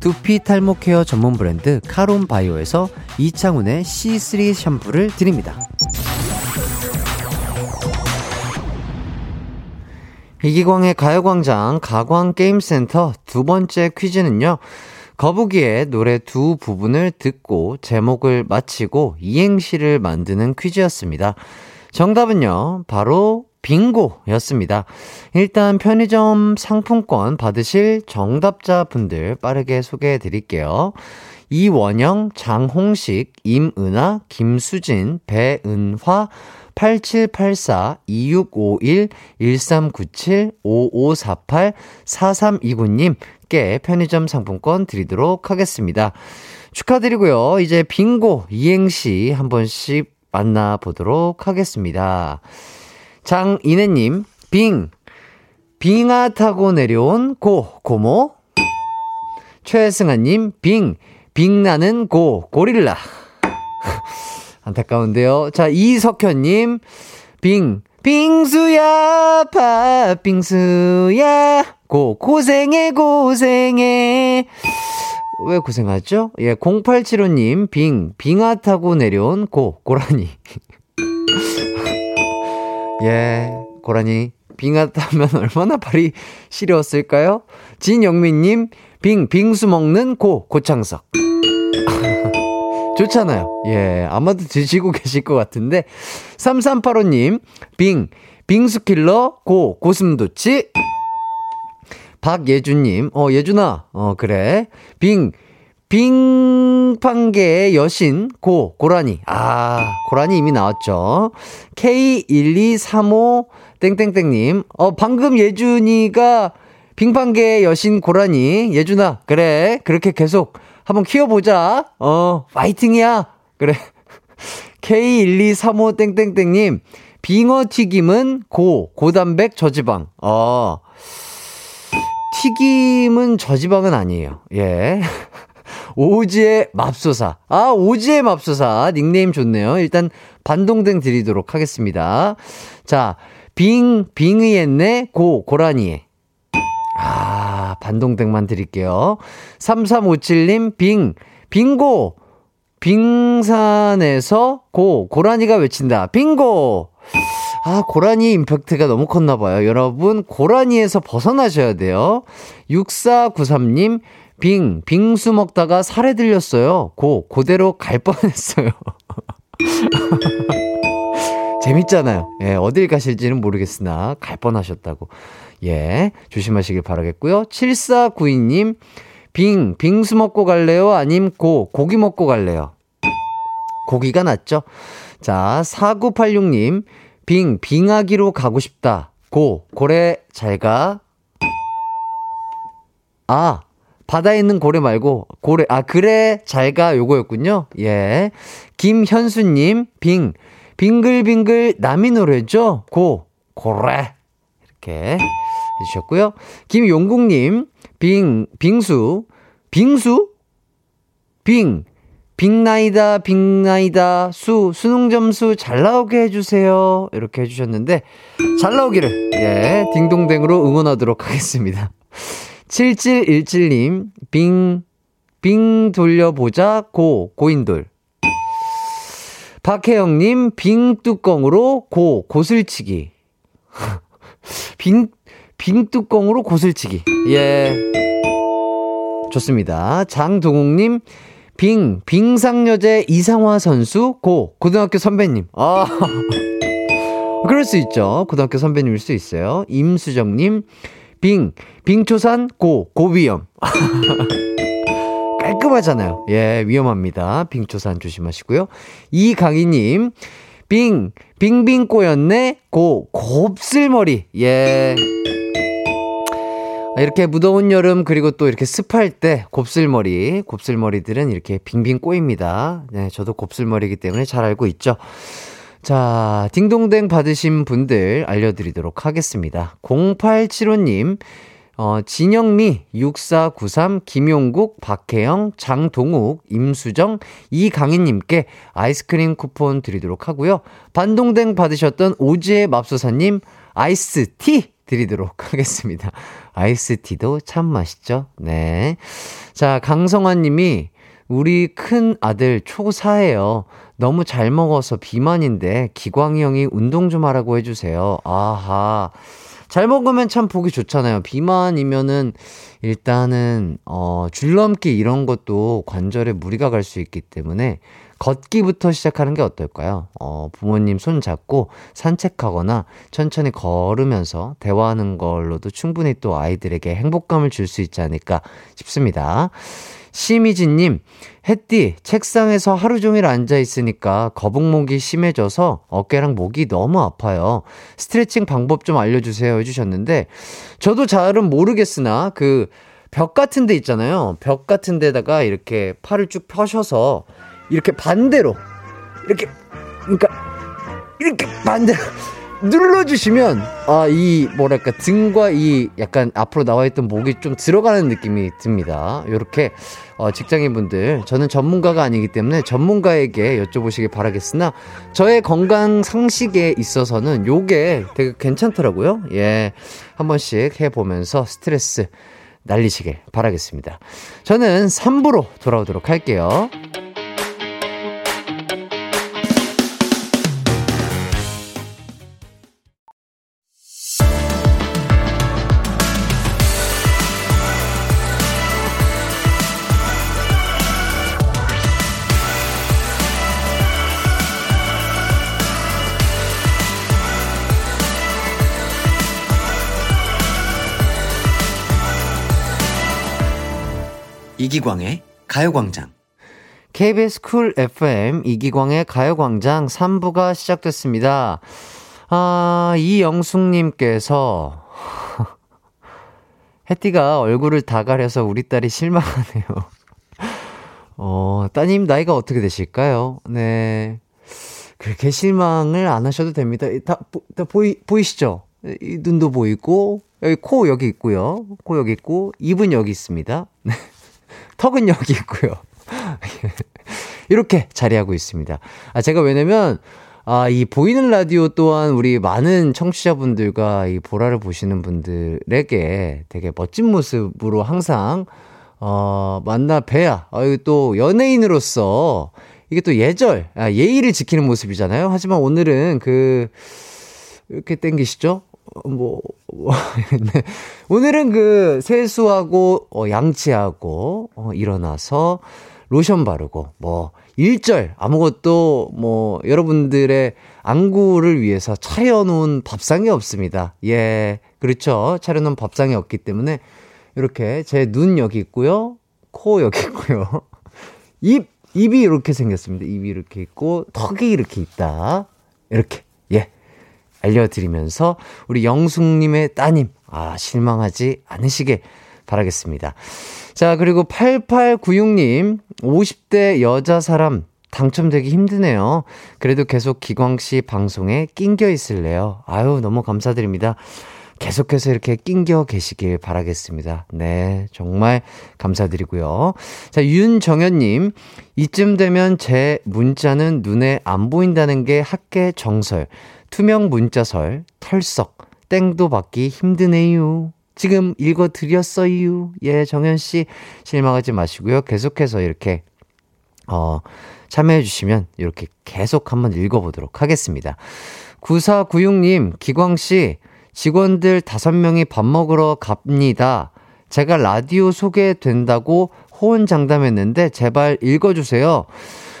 두피 탈모 케어 전문 브랜드 카론 바이오에서 이창훈의 C3 샴푸를 드립니다. 이기광의 가요광장 가광게임센터 두 번째 퀴즈는요. 거북이의 노래 두 부분을 듣고 제목을 맞히고 이행시를 만드는 퀴즈였습니다. 정답은요, 바로 빙고였습니다. 일단 편의점 상품권 받으실 정답자 분들 빠르게 소개해 드릴게요. 이원영, 장홍식, 임은아, 김수진, 배은화, 8784, 2651, 1397, 5548, 4329님께 편의점 상품권 드리도록 하겠습니다. 축하드리고요. 이제 빙고 이행시 한 번씩 만나보도록 하겠습니다. 장인혜님, 빙. 빙하 타고 내려온 고, 고모. 최승아님, 빙. 빙나는 고, 고릴라. *laughs* 안타까운데요. 자, 이석현님, 빙. 빙수야, 팥빙수야. 고, 고생해, 고생해. 왜 고생하죠? 예, 0875님, 빙. 빙하 타고 내려온 고, 고라니. *laughs* 예, 고라니. 빙하 타면 *laughs* 얼마나 발이 시려웠을까요? 진영민님, 빙, 빙수 먹는 고, 고창석. *laughs* 좋잖아요. 예, 아마도 드시고 *laughs* 계실 것 같은데. 3385님, 빙, 빙수킬러, 고, 고슴도치. 박예준님, 어, 예준아, 어, 그래. 빙, 빙판계의 여신, 고, 고라니. 아, 고라니 이미 나왔죠. K1235, 땡땡땡님, 어, 방금 예준이가 빙판계의 여신 고라니. 예준아, 그래. 그렇게 계속 한번 키워보자. 어, 파이팅이야. 그래. *laughs* K1235 땡땡땡님, 빙어 튀김은 고, 고단백 저지방. 어, 튀김은 저지방은 아니에요. 예. *laughs* 오지의 맙소사. 아, 오지의 맙소사. 닉네임 좋네요. 일단 반동댕 드리도록 하겠습니다. 자, 빙, 빙의했네, 고, 고라니에. 아, 반동댕만 드릴게요. 3357님, 빙, 빙고! 빙산에서 고, 고라니가 외친다. 빙고! 아, 고라니 임팩트가 너무 컸나봐요. 여러분, 고라니에서 벗어나셔야 돼요. 6493님, 빙, 빙수 먹다가 살에 들렸어요. 고, 고대로 갈 뻔했어요. *laughs* 재밌잖아요. 예, 어딜 가실지는 모르겠으나, 갈 뻔하셨다고. 예, 조심하시길 바라겠고요. 7492님, 빙, 빙수 먹고 갈래요? 아님 고, 고기 먹고 갈래요? 고기가 낫죠? 자, 4986님, 빙, 빙하기로 가고 싶다. 고, 고래 잘 가. 아, 바다에 있는 고래 말고, 고래, 아, 그래 잘가 요거였군요. 예. 김현수 님, 빙, 빙글빙글 남이 노래죠? 고, 고래. 이렇게 해 주셨고요. 김용국 님, 빙, 빙수, 빙수? 빙, 빙나이다, 빙나이다, 수, 수능 점수 잘 나오게 해주세요. 이렇게 해주셨는데, 잘 나오기를, 예, 딩동댕으로 응원하도록 하겠습니다. 7717님, 빙, 빙 돌려보자, 고, 고인돌. 박혜영님, 빙 뚜껑으로 고, 고슬치기. *laughs* 빙, 빙 뚜껑으로 고슬치기. 예. 좋습니다. 장동욱님, 빙, 빙상여제 이상화 선수, 고, 고등학교 선배님. 아. *laughs* 그럴 수 있죠. 고등학교 선배님일 수 있어요. 임수정님, 빙, 빙초산, 고, 고위험. *laughs* 깔끔하잖아요. 예, 위험합니다. 빙초산 조심하시고요. 이강희님, 빙, 빙빙 꼬였네, 고, 곱슬머리. 예. 이렇게 무더운 여름 그리고 또 이렇게 습할 때 곱슬머리 곱슬머리들은 이렇게 빙빙 꼬입니다. 네, 저도 곱슬머리이기 때문에 잘 알고 있죠. 자, 딩동댕 받으신 분들 알려드리도록 하겠습니다. 0875님, 어, 진영미, 6493, 김용국, 박혜영, 장동욱, 임수정, 이강희님께 아이스크림 쿠폰 드리도록 하고요. 반동댕 받으셨던 오지의 맙소사님, 아이스티 드리도록 *laughs* 하겠습니다. 아이스티도 참 맛있죠? 네. 자, 강성환 님이 우리 큰 아들 초4예요. 너무 잘 먹어서 비만인데 기광이 형이 운동 좀 하라고 해주세요. 아하. 잘 먹으면 참 보기 좋잖아요. 비만이면은 일단은 어 줄넘기 이런 것도 관절에 무리가 갈 수 있기 때문에 걷기부터 시작하는 게 어떨까요? 어, 부모님 손 잡고 산책하거나 천천히 걸으면서 대화하는 걸로도 충분히 또 아이들에게 행복감을 줄 수 있지 않을까 싶습니다. 심희진님, 햇띠, 책상에서 하루 종일 앉아있으니까 거북목이 심해져서 어깨랑 목이 너무 아파요. 스트레칭 방법 좀 알려주세요. 해주셨는데, 저도 잘은 모르겠으나, 그, 벽 같은 데 있잖아요. 벽 같은 데다가 이렇게 팔을 쭉 펴셔서, 이렇게 반대로, 이렇게, 그러니까, 이렇게 반대로 눌러주시면, 아, 이, 뭐랄까, 등과 이 약간 앞으로 나와있던 목이 좀 들어가는 느낌이 듭니다. 요렇게, 어, 직장인분들, 저는 전문가가 아니기 때문에 전문가에게 여쭤보시길 바라겠으나, 저의 건강 상식에 있어서는 요게 되게 괜찮더라고요. 예. 한 번씩 해보면서 스트레스 날리시길 바라겠습니다. 저는 3부로 돌아오도록 할게요. 이기광의 가요광장. KBS 쿨 FM 이기광의 가요광장 3부가 시작됐습니다. 아, 이영숙님께서, *laughs* 햇띠가 얼굴을 다 가려서 우리 딸이 실망하네요. 어, 따님 나이가 어떻게 되실까요? 네. 그렇게 실망을 안 하셔도 됩니다. 다, 보, 다 보이, 보이시죠? 이 눈도 보이고, 여기 코 여기 있고요. 코 여기 있고, 입은 여기 있습니다. 네. 턱은 여기 있고요. *laughs* 이렇게 자리하고 있습니다. 아, 제가 왜냐면, 아, 이 보이는 라디오 또한 우리 많은 청취자분들과 이 보라를 보시는 분들에게 되게 멋진 모습으로 항상, 어, 만나 뵈야, 아, 또 연예인으로서 이게 또 예절, 아, 예의를 지키는 모습이잖아요. 하지만 오늘은 그, 이렇게 땡기시죠? 어, 뭐, 뭐 *laughs* 네. 오늘은 그 세수하고, 어, 양치하고, 어, 일어나서 로션 바르고, 뭐, 일절 아무것도 뭐, 여러분들의 안구를 위해서 차려놓은 밥상이 없습니다. 예, 그렇죠. 차려놓은 밥상이 없기 때문에, 이렇게 제 눈 여기 있고요. 코 여기 있고요. *laughs* 입, 입이 이렇게 생겼습니다. 입이 이렇게 있고, 턱이 이렇게 있다. 이렇게, 예. 알려드리면서 우리 영숙님의 따님, 아, 실망하지 않으시길 바라겠습니다. 자, 그리고 8896님, 50대 여자 사람 당첨되기 힘드네요. 그래도 계속 기광 씨 방송에 낑겨 있을래요. 아유, 너무 감사드립니다. 계속해서 이렇게 낑겨 계시길 바라겠습니다. 네, 정말 감사드리고요. 자, 윤정현님, 이쯤 되면 제 문자는 눈에 안 보인다는 게 학계 정설. 투명 문자설, 털썩, 땡도 받기 힘드네요. 지금 읽어드렸어요. 예, 정현씨, 실망하지 마시고요. 계속해서 이렇게, 어, 참여해주시면 이렇게 계속 한번 읽어보도록 하겠습니다. 9496님, 기광씨, 직원들 다섯 명이 밥 먹으러 갑니다. 제가 라디오 소개된다고 호언장담했는데 제발 읽어주세요.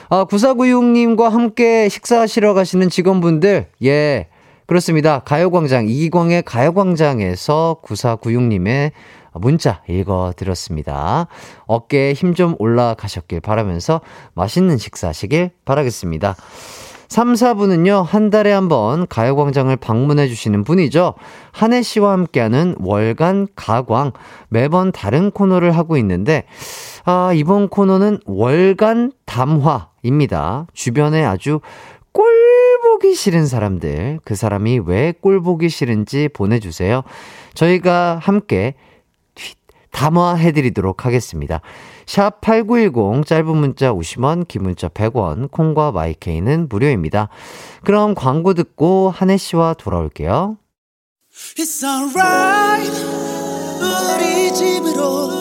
아, 9496님과 함께 식사하시러 가시는 직원분들, 예. 그렇습니다. 가요광장, 이기광의 가요광장에서 9496님의 문자 읽어드렸습니다. 어깨에 힘 좀 올라가셨길 바라면서 맛있는 식사하시길 바라겠습니다. 3, 4부는요, 한 달에 한 번 가요광장을 방문해 주시는 분이죠. 한혜 씨와 함께하는 월간 가광. 매번 다른 코너를 하고 있는데, 아, 이번 코너는 월간 담화 입니다. 주변에 아주 꼴 보기 싫은 사람들, 그 사람이 왜 꼴 보기 싫은지 보내주세요. 저희가 함께 담화해드리도록 하겠습니다. 샵 8910 짧은 문자 50원, 긴 문자 100원, 콩과 마이케이는 무료입니다. 그럼 광고 듣고 한혜 씨와 돌아올게요. It's alright 우리 집으로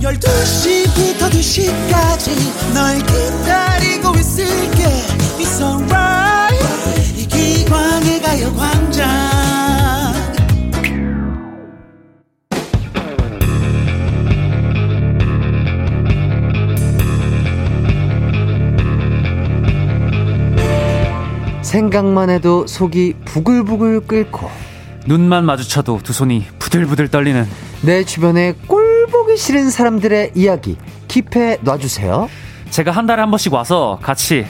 12시부터 2시까지 널 기다리고 있을게. It's alright. 이기광의 가요광장. 생각만 해도 속이 부글부글 끓고 눈만 마주쳐도 두 손이 부들부들 떨리는 내 주변에 꼴 보기 싫은 사람들의 이야기 킵해 놔주세요. 제가 한 달에 한 번씩 와서 같이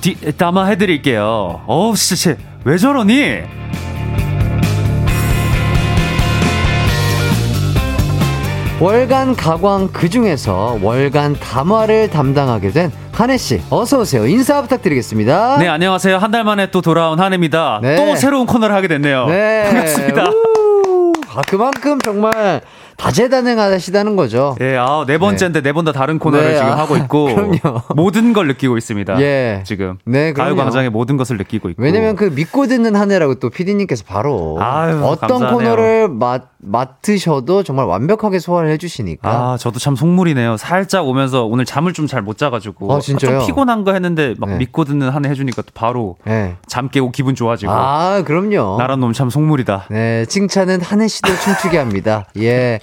디, 담화해드릴게요. 어우, 씨, 왜 저러니? 월간 가광 그 중에서 월간 담화를 담당하게 된 한혜 씨 어서 오세요. 인사 부탁드리겠습니다. 네, 안녕하세요. 한 달 만에 또 돌아온 한혜입니다. 네. 또 새로운 코너를 하게 됐네요. 네. 반갑습니다. 우! 아, 그만큼 정말 다재다능하시다는 거죠. 예, 아, 네 번째인데 네 번 다 다른 코너를 네, 지금 아, 하고 있고 *laughs* 그럼요. 모든 걸 느끼고 있습니다. 예. 지금 네, 그럼요. 가요광장의 모든 것을 느끼고 있고. 왜냐면 그 믿고 듣는 한 해라고 또 PD님께서 바로 아유, 어떤 감사하네요. 코너를 맡, 맡으셔도 정말 완벽하게 소화를 해주시니까. 아, 저도 참 속물이네요. 살짝 오면서 오늘 잠을 좀 잘 못 자가지고. 아, 진짜요? 좀 피곤한 거 했는데 막 네. 믿고 듣는 한 해 해주니까 또 바로 네. 잠 깨고 기분 좋아지고. 아, 그럼요. 나란 놈 참 속물이다. 네, 칭찬은 한혜 씨도 춤추게 합니다. 예.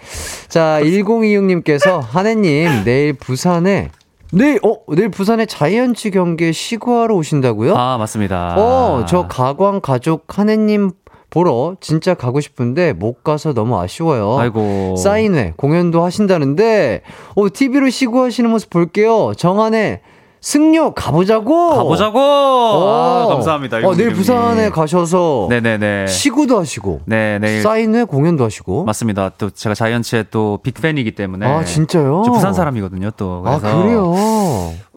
자, 1026님께서 한혜님, 내일 부산에, 내일, 어, 내일 부산에 자이언츠 경기에 시구하러 오신다고요? 아, 맞습니다. 어, 저 가광 가족 한혜님 보러 진짜 가고 싶은데 못 가서 너무 아쉬워요. 아이고. 사인회, 공연도 하신다는데, 어, TV로 시구하시는 모습 볼게요. 정한의 승려 가보자고! 가보자고! 아, 감사합니다. 어, 내일 1026님. 부산에 가셔서 네네네. 시구도 하시고, 네, 내일. 사인회 공연도 하시고. 맞습니다. 또 제가 자이언츠의 또 빅팬이기 때문에. 아, 진짜요? 저 부산 사람이거든요, 또. 아, 그래서 그래요?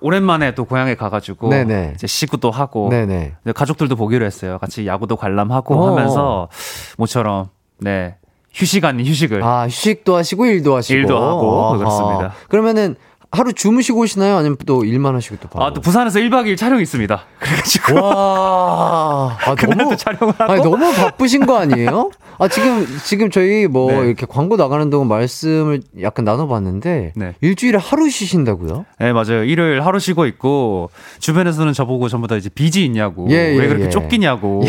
오랜만에 또 고향에 가가지고. 네네. 이제 시구도 하고. 네네. 가족들도 보기로 했어요. 같이 야구도 관람하고 어. 하면서 모처럼, 네. 휴식 아닌 휴식을. 아, 휴식도 하시고, 일도 하시고. 일도 하고, 아하. 그렇습니다. 그러면은, 하루 주무시고 오시나요? 아니면 또 일만 하시고 또 바로? 아, 또 부산에서 1박 2일 촬영이 있습니다. *laughs* 그래가지고. 와, 아, 너무, 촬영을 하고. 아니, 너무 바쁘신 거 아니에요? 아, 지금, 지금 저희 뭐, 네. 이렇게 광고 나가는 동안 말씀을 약간 나눠봤는데, 네. 일주일에 하루 쉬신다고요? 네, 맞아요. 일요일 하루 쉬고 있고, 주변에서는 저보고 전부 다 이제 빚이 있냐고. 예, 예, 왜 그렇게 예. 쫓기냐고.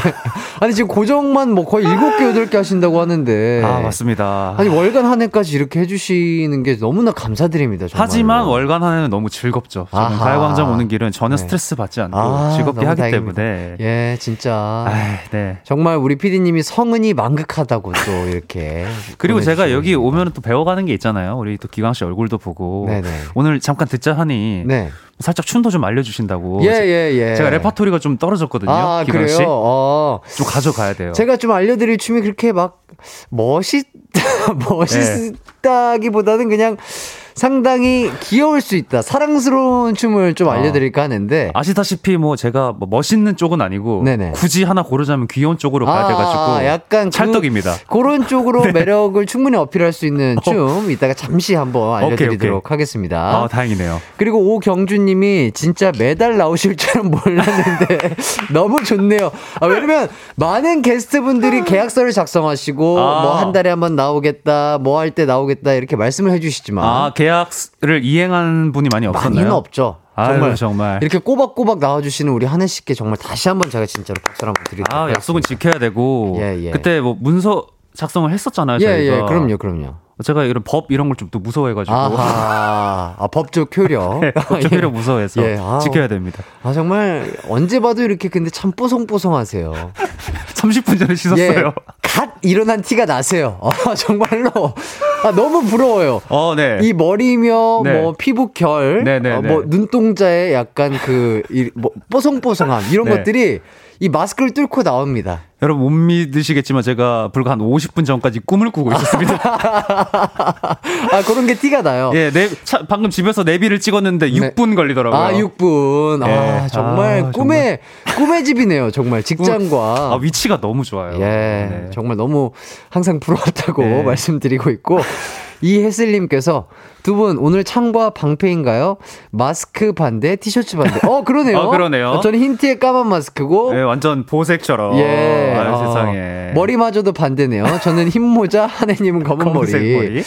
*laughs* 아니, 지금 고정만 뭐 거의 7개, 8개 하신다고 하는데. 아, 맞습니다. 아니, 월간 한 해까지 이렇게 해주시는 게 너무나 감사드립니다. 정말로. 하지만 월간 하는 너무 즐겁죠. 저는. 가요광장 오는 길은 전혀 네. 스트레스 받지 않고 아, 즐겁게 하기 다행입니다. 때문에. 예, 진짜. 아, 네. 정말 우리 PD님이 성은이 망극하다고 또 이렇게. *laughs* 그리고 제가 여기. 오면 또 배워가는 게 있잖아요. 우리 또 기광 씨 얼굴도 보고. 네네. 오늘 잠깐 듣자 하니 네. 살짝 춤도 좀 알려주신다고. 예, 예, 예. 제가 레파토리가 좀 떨어졌거든요. 아, 기광 그래요? 씨. 어. 좀 가져가야 돼요. 제가 좀 알려드릴 춤이 그렇게 막 멋있, *laughs* 멋있다기보다는 그냥 상당히 귀여울 수 있다. 사랑스러운 춤을 좀 아. 알려드릴까 하는데. 아시다시피 뭐 제가 뭐 멋있는 쪽은 아니고 네네. 굳이 하나 고르자면 귀여운 쪽으로 가야 돼가지고 아, 약간 그- 찰떡입니다. 그 런 쪽으로 *laughs* 네. 매력을 충분히 어필할 수 있는 춤 이따가 잠시 한번 알려드리도록 오케이. 하겠습니다. 아, 다행이네요. 그리고 오경주님이 진짜 매달 나오실 줄은 몰랐는데 *laughs* 너무 좋네요. 아, 왜냐면 많은 게스트분들이 계약서를 작성하시고 아. 뭐한 달에 한 번 나오겠다, 뭐 할 때 나오겠다 이렇게 말씀을 해주시지만 아 계약을 이행한 분이 많이 없었나요? 많이는 없죠. 아유, 정말 정말. 이렇게 꼬박꼬박 나와주시는 우리 한혜 씨께 정말 다시 한번 제가 진짜로 박수를 한번 드리도록 아 약속은. 지켜야 되고 예, 예. 그때 뭐 문서 작성을 했었잖아요. 예, 저희가. 예, 그럼요, 그럼요. 제가 이런 법 이런 걸 좀 또 무서워해가지고 아하, *laughs* 아, 법적 효력. *laughs* 네, 법적 *laughs* 예. 효력 무서워해서 예, 아. 지켜야 됩니다. 아, 정말, 언제 봐도 이렇게 근데 참 뽀송뽀송하세요. 30분 전에 씻었어요. 예, 갓 일어난 티가 나세요. 아, *laughs* 정말로. 아, 너무 부러워요. 어, 네. 이 머리며 네. 뭐 피부 결, 네, 네, 어, 네. 뭐 눈동자에 약간 그 이, 뭐, 뽀송뽀송함 이런 네. 것들이 이 마스크를 뚫고 나옵니다. 여러분 못 믿으시겠지만 제가 불과 한 50분 전까지 꿈을 꾸고 있었습니다. *laughs* 아 그런 게 티가 나요. 예, 내, 차- 방금 집에서 내비를 찍었는데 네. 6분 걸리더라고요. 아 6분. 아 예. 정말 아, 꿈의 꿈의 집이네요. 정말 직장과. 아, 위치가 너무 좋아요. 예, 네. 정말 너무 항상 부러웠다고 네. 말씀드리고 있고 이혜슬님께서 두 분 오늘 창과 방패인가요? 마스크 반대, 티셔츠 반대. 어 그러네요. 아, *laughs* 그러네요. 저는 흰 티에 까만 마스크고. 예, 완전 보색처럼. 예. 아유, 아, 세상에. 머리마저도 반대네요. 저는 흰 모자, 한혜님은 검은 머리. 머리.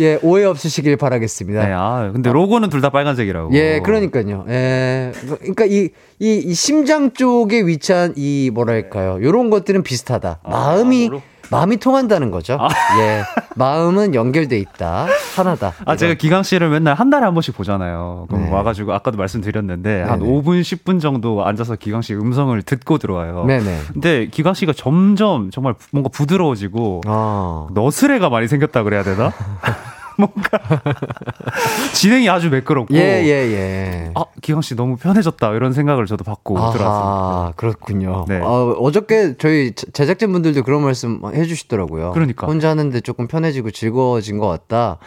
예, 오해 없으시길 바라겠습니다. 네, 아, 근데 로고는 둘 다 빨간색이라고. 예, 그러니까요. 예. 그러니까 이, 이, 이 심장 쪽에 위치한 이 뭐랄까요. 요런 것들은 비슷하다. 마음이, 마음으로? 마음이 통한다는 거죠. 예. 마음은 연결돼 있다. 하나다. 아, 제가 기강 씨를 맨날 한 달에 한 번씩 보잖아요. 그럼 네. 와가지고 아까도 말씀드렸는데 한 네네. 5분, 10분 정도 앉아서 기강 씨 음성을 듣고 들어와요. 네네. 근데 기강 씨가 점점 정말 부- 뭔가 부드러워지고 아. 너스레가 많이 생겼다 그래야 되나? *laughs* 뭔가 *laughs* 진행이 아주 매끄럽고 예, 예, 예. 아 기강 씨 너무 편해졌다 이런 생각을 저도 받고 들어왔습니다. 아, 그렇군요. 네. 어, 어저께 저희 제- 제작진 분들도 그런 말씀 해주시더라고요. 그러니까. 혼자 하는데 조금 편해지고 즐거워진 것 같다.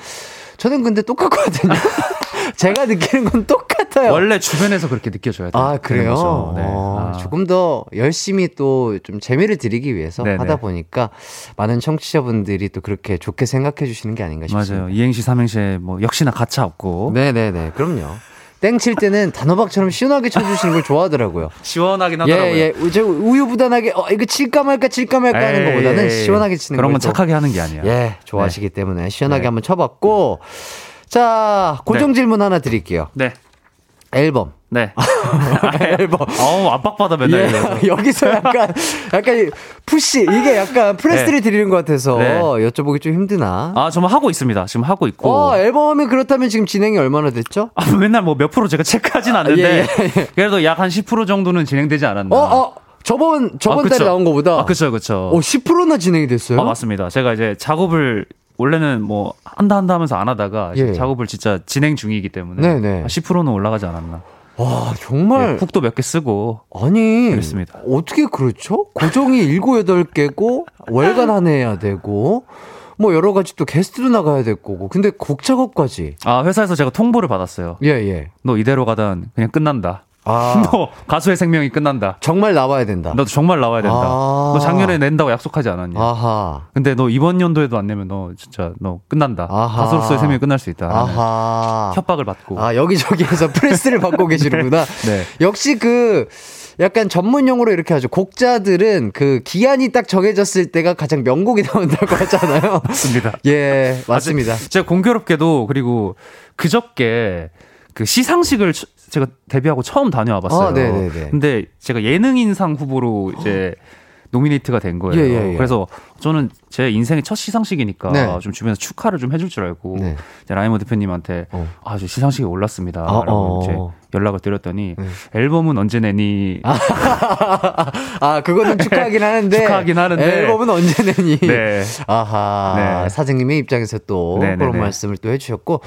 저는 근데 똑같거든요. *laughs* 제가 느끼는 건 똑같아요. 원래 주변에서 그렇게 느껴져야 돼요. 아, 그래요? 네. 어, 아. 조금 더 열심히 또 좀 재미를 드리기 위해서 네네. 하다 보니까 많은 청취자분들이 또 그렇게 좋게 생각해 주시는 게 아닌가 싶습니다. 맞아요. 이행시 삼행시에 뭐 역시나 가차 없고 네네네. 그럼요. 땡칠 때는 단호박처럼 시원하게 쳐주시는 걸 좋아하더라고요. *laughs* 시원하긴 예, 하더라고요. 예. 저 우유부단하게, 어, 이거 칠까 말까, 칠까 말까 하는 에이, 것보다는 시원하게 치는 그런 걸건 또, 착하게 하는 게 아니야. 예, 좋아하시기 때문에 시원하게 네. 한번 쳐봤고. 자, 고정 네. 질문 하나 드릴게요. 네. 앨범. 네. *laughs* 앨범. *laughs* 어우, 압박받아 맨날 예. *laughs* 여기서 약간, 약간, push, 이게 약간 press를 드리는 것 같아서 네. 여쭤보기 좀 힘드나? 아, 정말 하고 있습니다. 지금 하고 있고. 어, 앨범이 그렇다면 지금 진행이 얼마나 됐죠? 아, 맨날 뭐 몇 프로 제가 체크하진 않는데 예, 예, 그래도 약 한 10% 정도는 진행되지 않았나. 어, 어, 저번, 저번 아. 달에 나온 거보다. 아, 그쵸, 그쵸. 어, 10%나 진행이 됐어요? 아, 맞습니다. 제가 이제 작업을 원래는 뭐 한다 한다 하면서 안 하다가 예. 작업을 진짜 진행 중이기 때문에 네네. 10%는 올라가지 않았나. 와, 정말. 예, 훅도 몇 개 쓰고 아니 그랬습니다. 어떻게 그렇죠? 고정이 일곱 여덟 개고 월간 한 해야 되고 뭐 여러 가지 또 게스트도 나가야 될 거고 근데 곡 작업까지 아 회사에서 제가 통보를 받았어요. 예예 너 이대로 가다 그냥 끝난다. 아 너 *laughs* 가수의 생명이 끝난다. 정말 나와야 된다 너도 정말 나와야 된다. 아. 너 작년에 낸다고 약속하지 않았냐? 아하 근데 너 이번 연도에도 안 내면 너 진짜 너 끝난다. 아하. 가수로서의 생명이 끝날 수 있다. 아하 협박을 받고. 아 여기저기에서 *laughs* 프레스를 받고 계시는구나 *laughs* 네. 역시 그 약간 전문 용어로 이렇게 하죠 곡자들은 그 기한이 딱 정해졌을 때가 가장 명곡이 나온다고 하잖아요 맞습니다. 예 맞습니다 아직 제가 공교롭게도 그리고 그저께 그 시상식을 처- 제가 데뷔하고 처음 다녀와 봤어요. 아, 네네네. 근데 제가 예능인상 후보로 이제 nominate가 된 거예요. 예, 예, 예. 그래서 저는 제 인생의 첫 시상식이니까 네. 좀 주변에서 축하를 좀 해줄 줄 알고 네. 라이머 대표님한테 어. 아, 저 시상식에 올랐습니다. 아, 라고 어. 이제 연락을 드렸더니 네. 앨범은 언제 내니? 아, *laughs* 그거는 축하하긴 *laughs* 하는데. 축하하긴 하는데. 앨범은 언제 내니? 네. 아하. 네. 사장님의 입장에서 또 네, 네, 그런 네. 말씀을 또 해주셨고.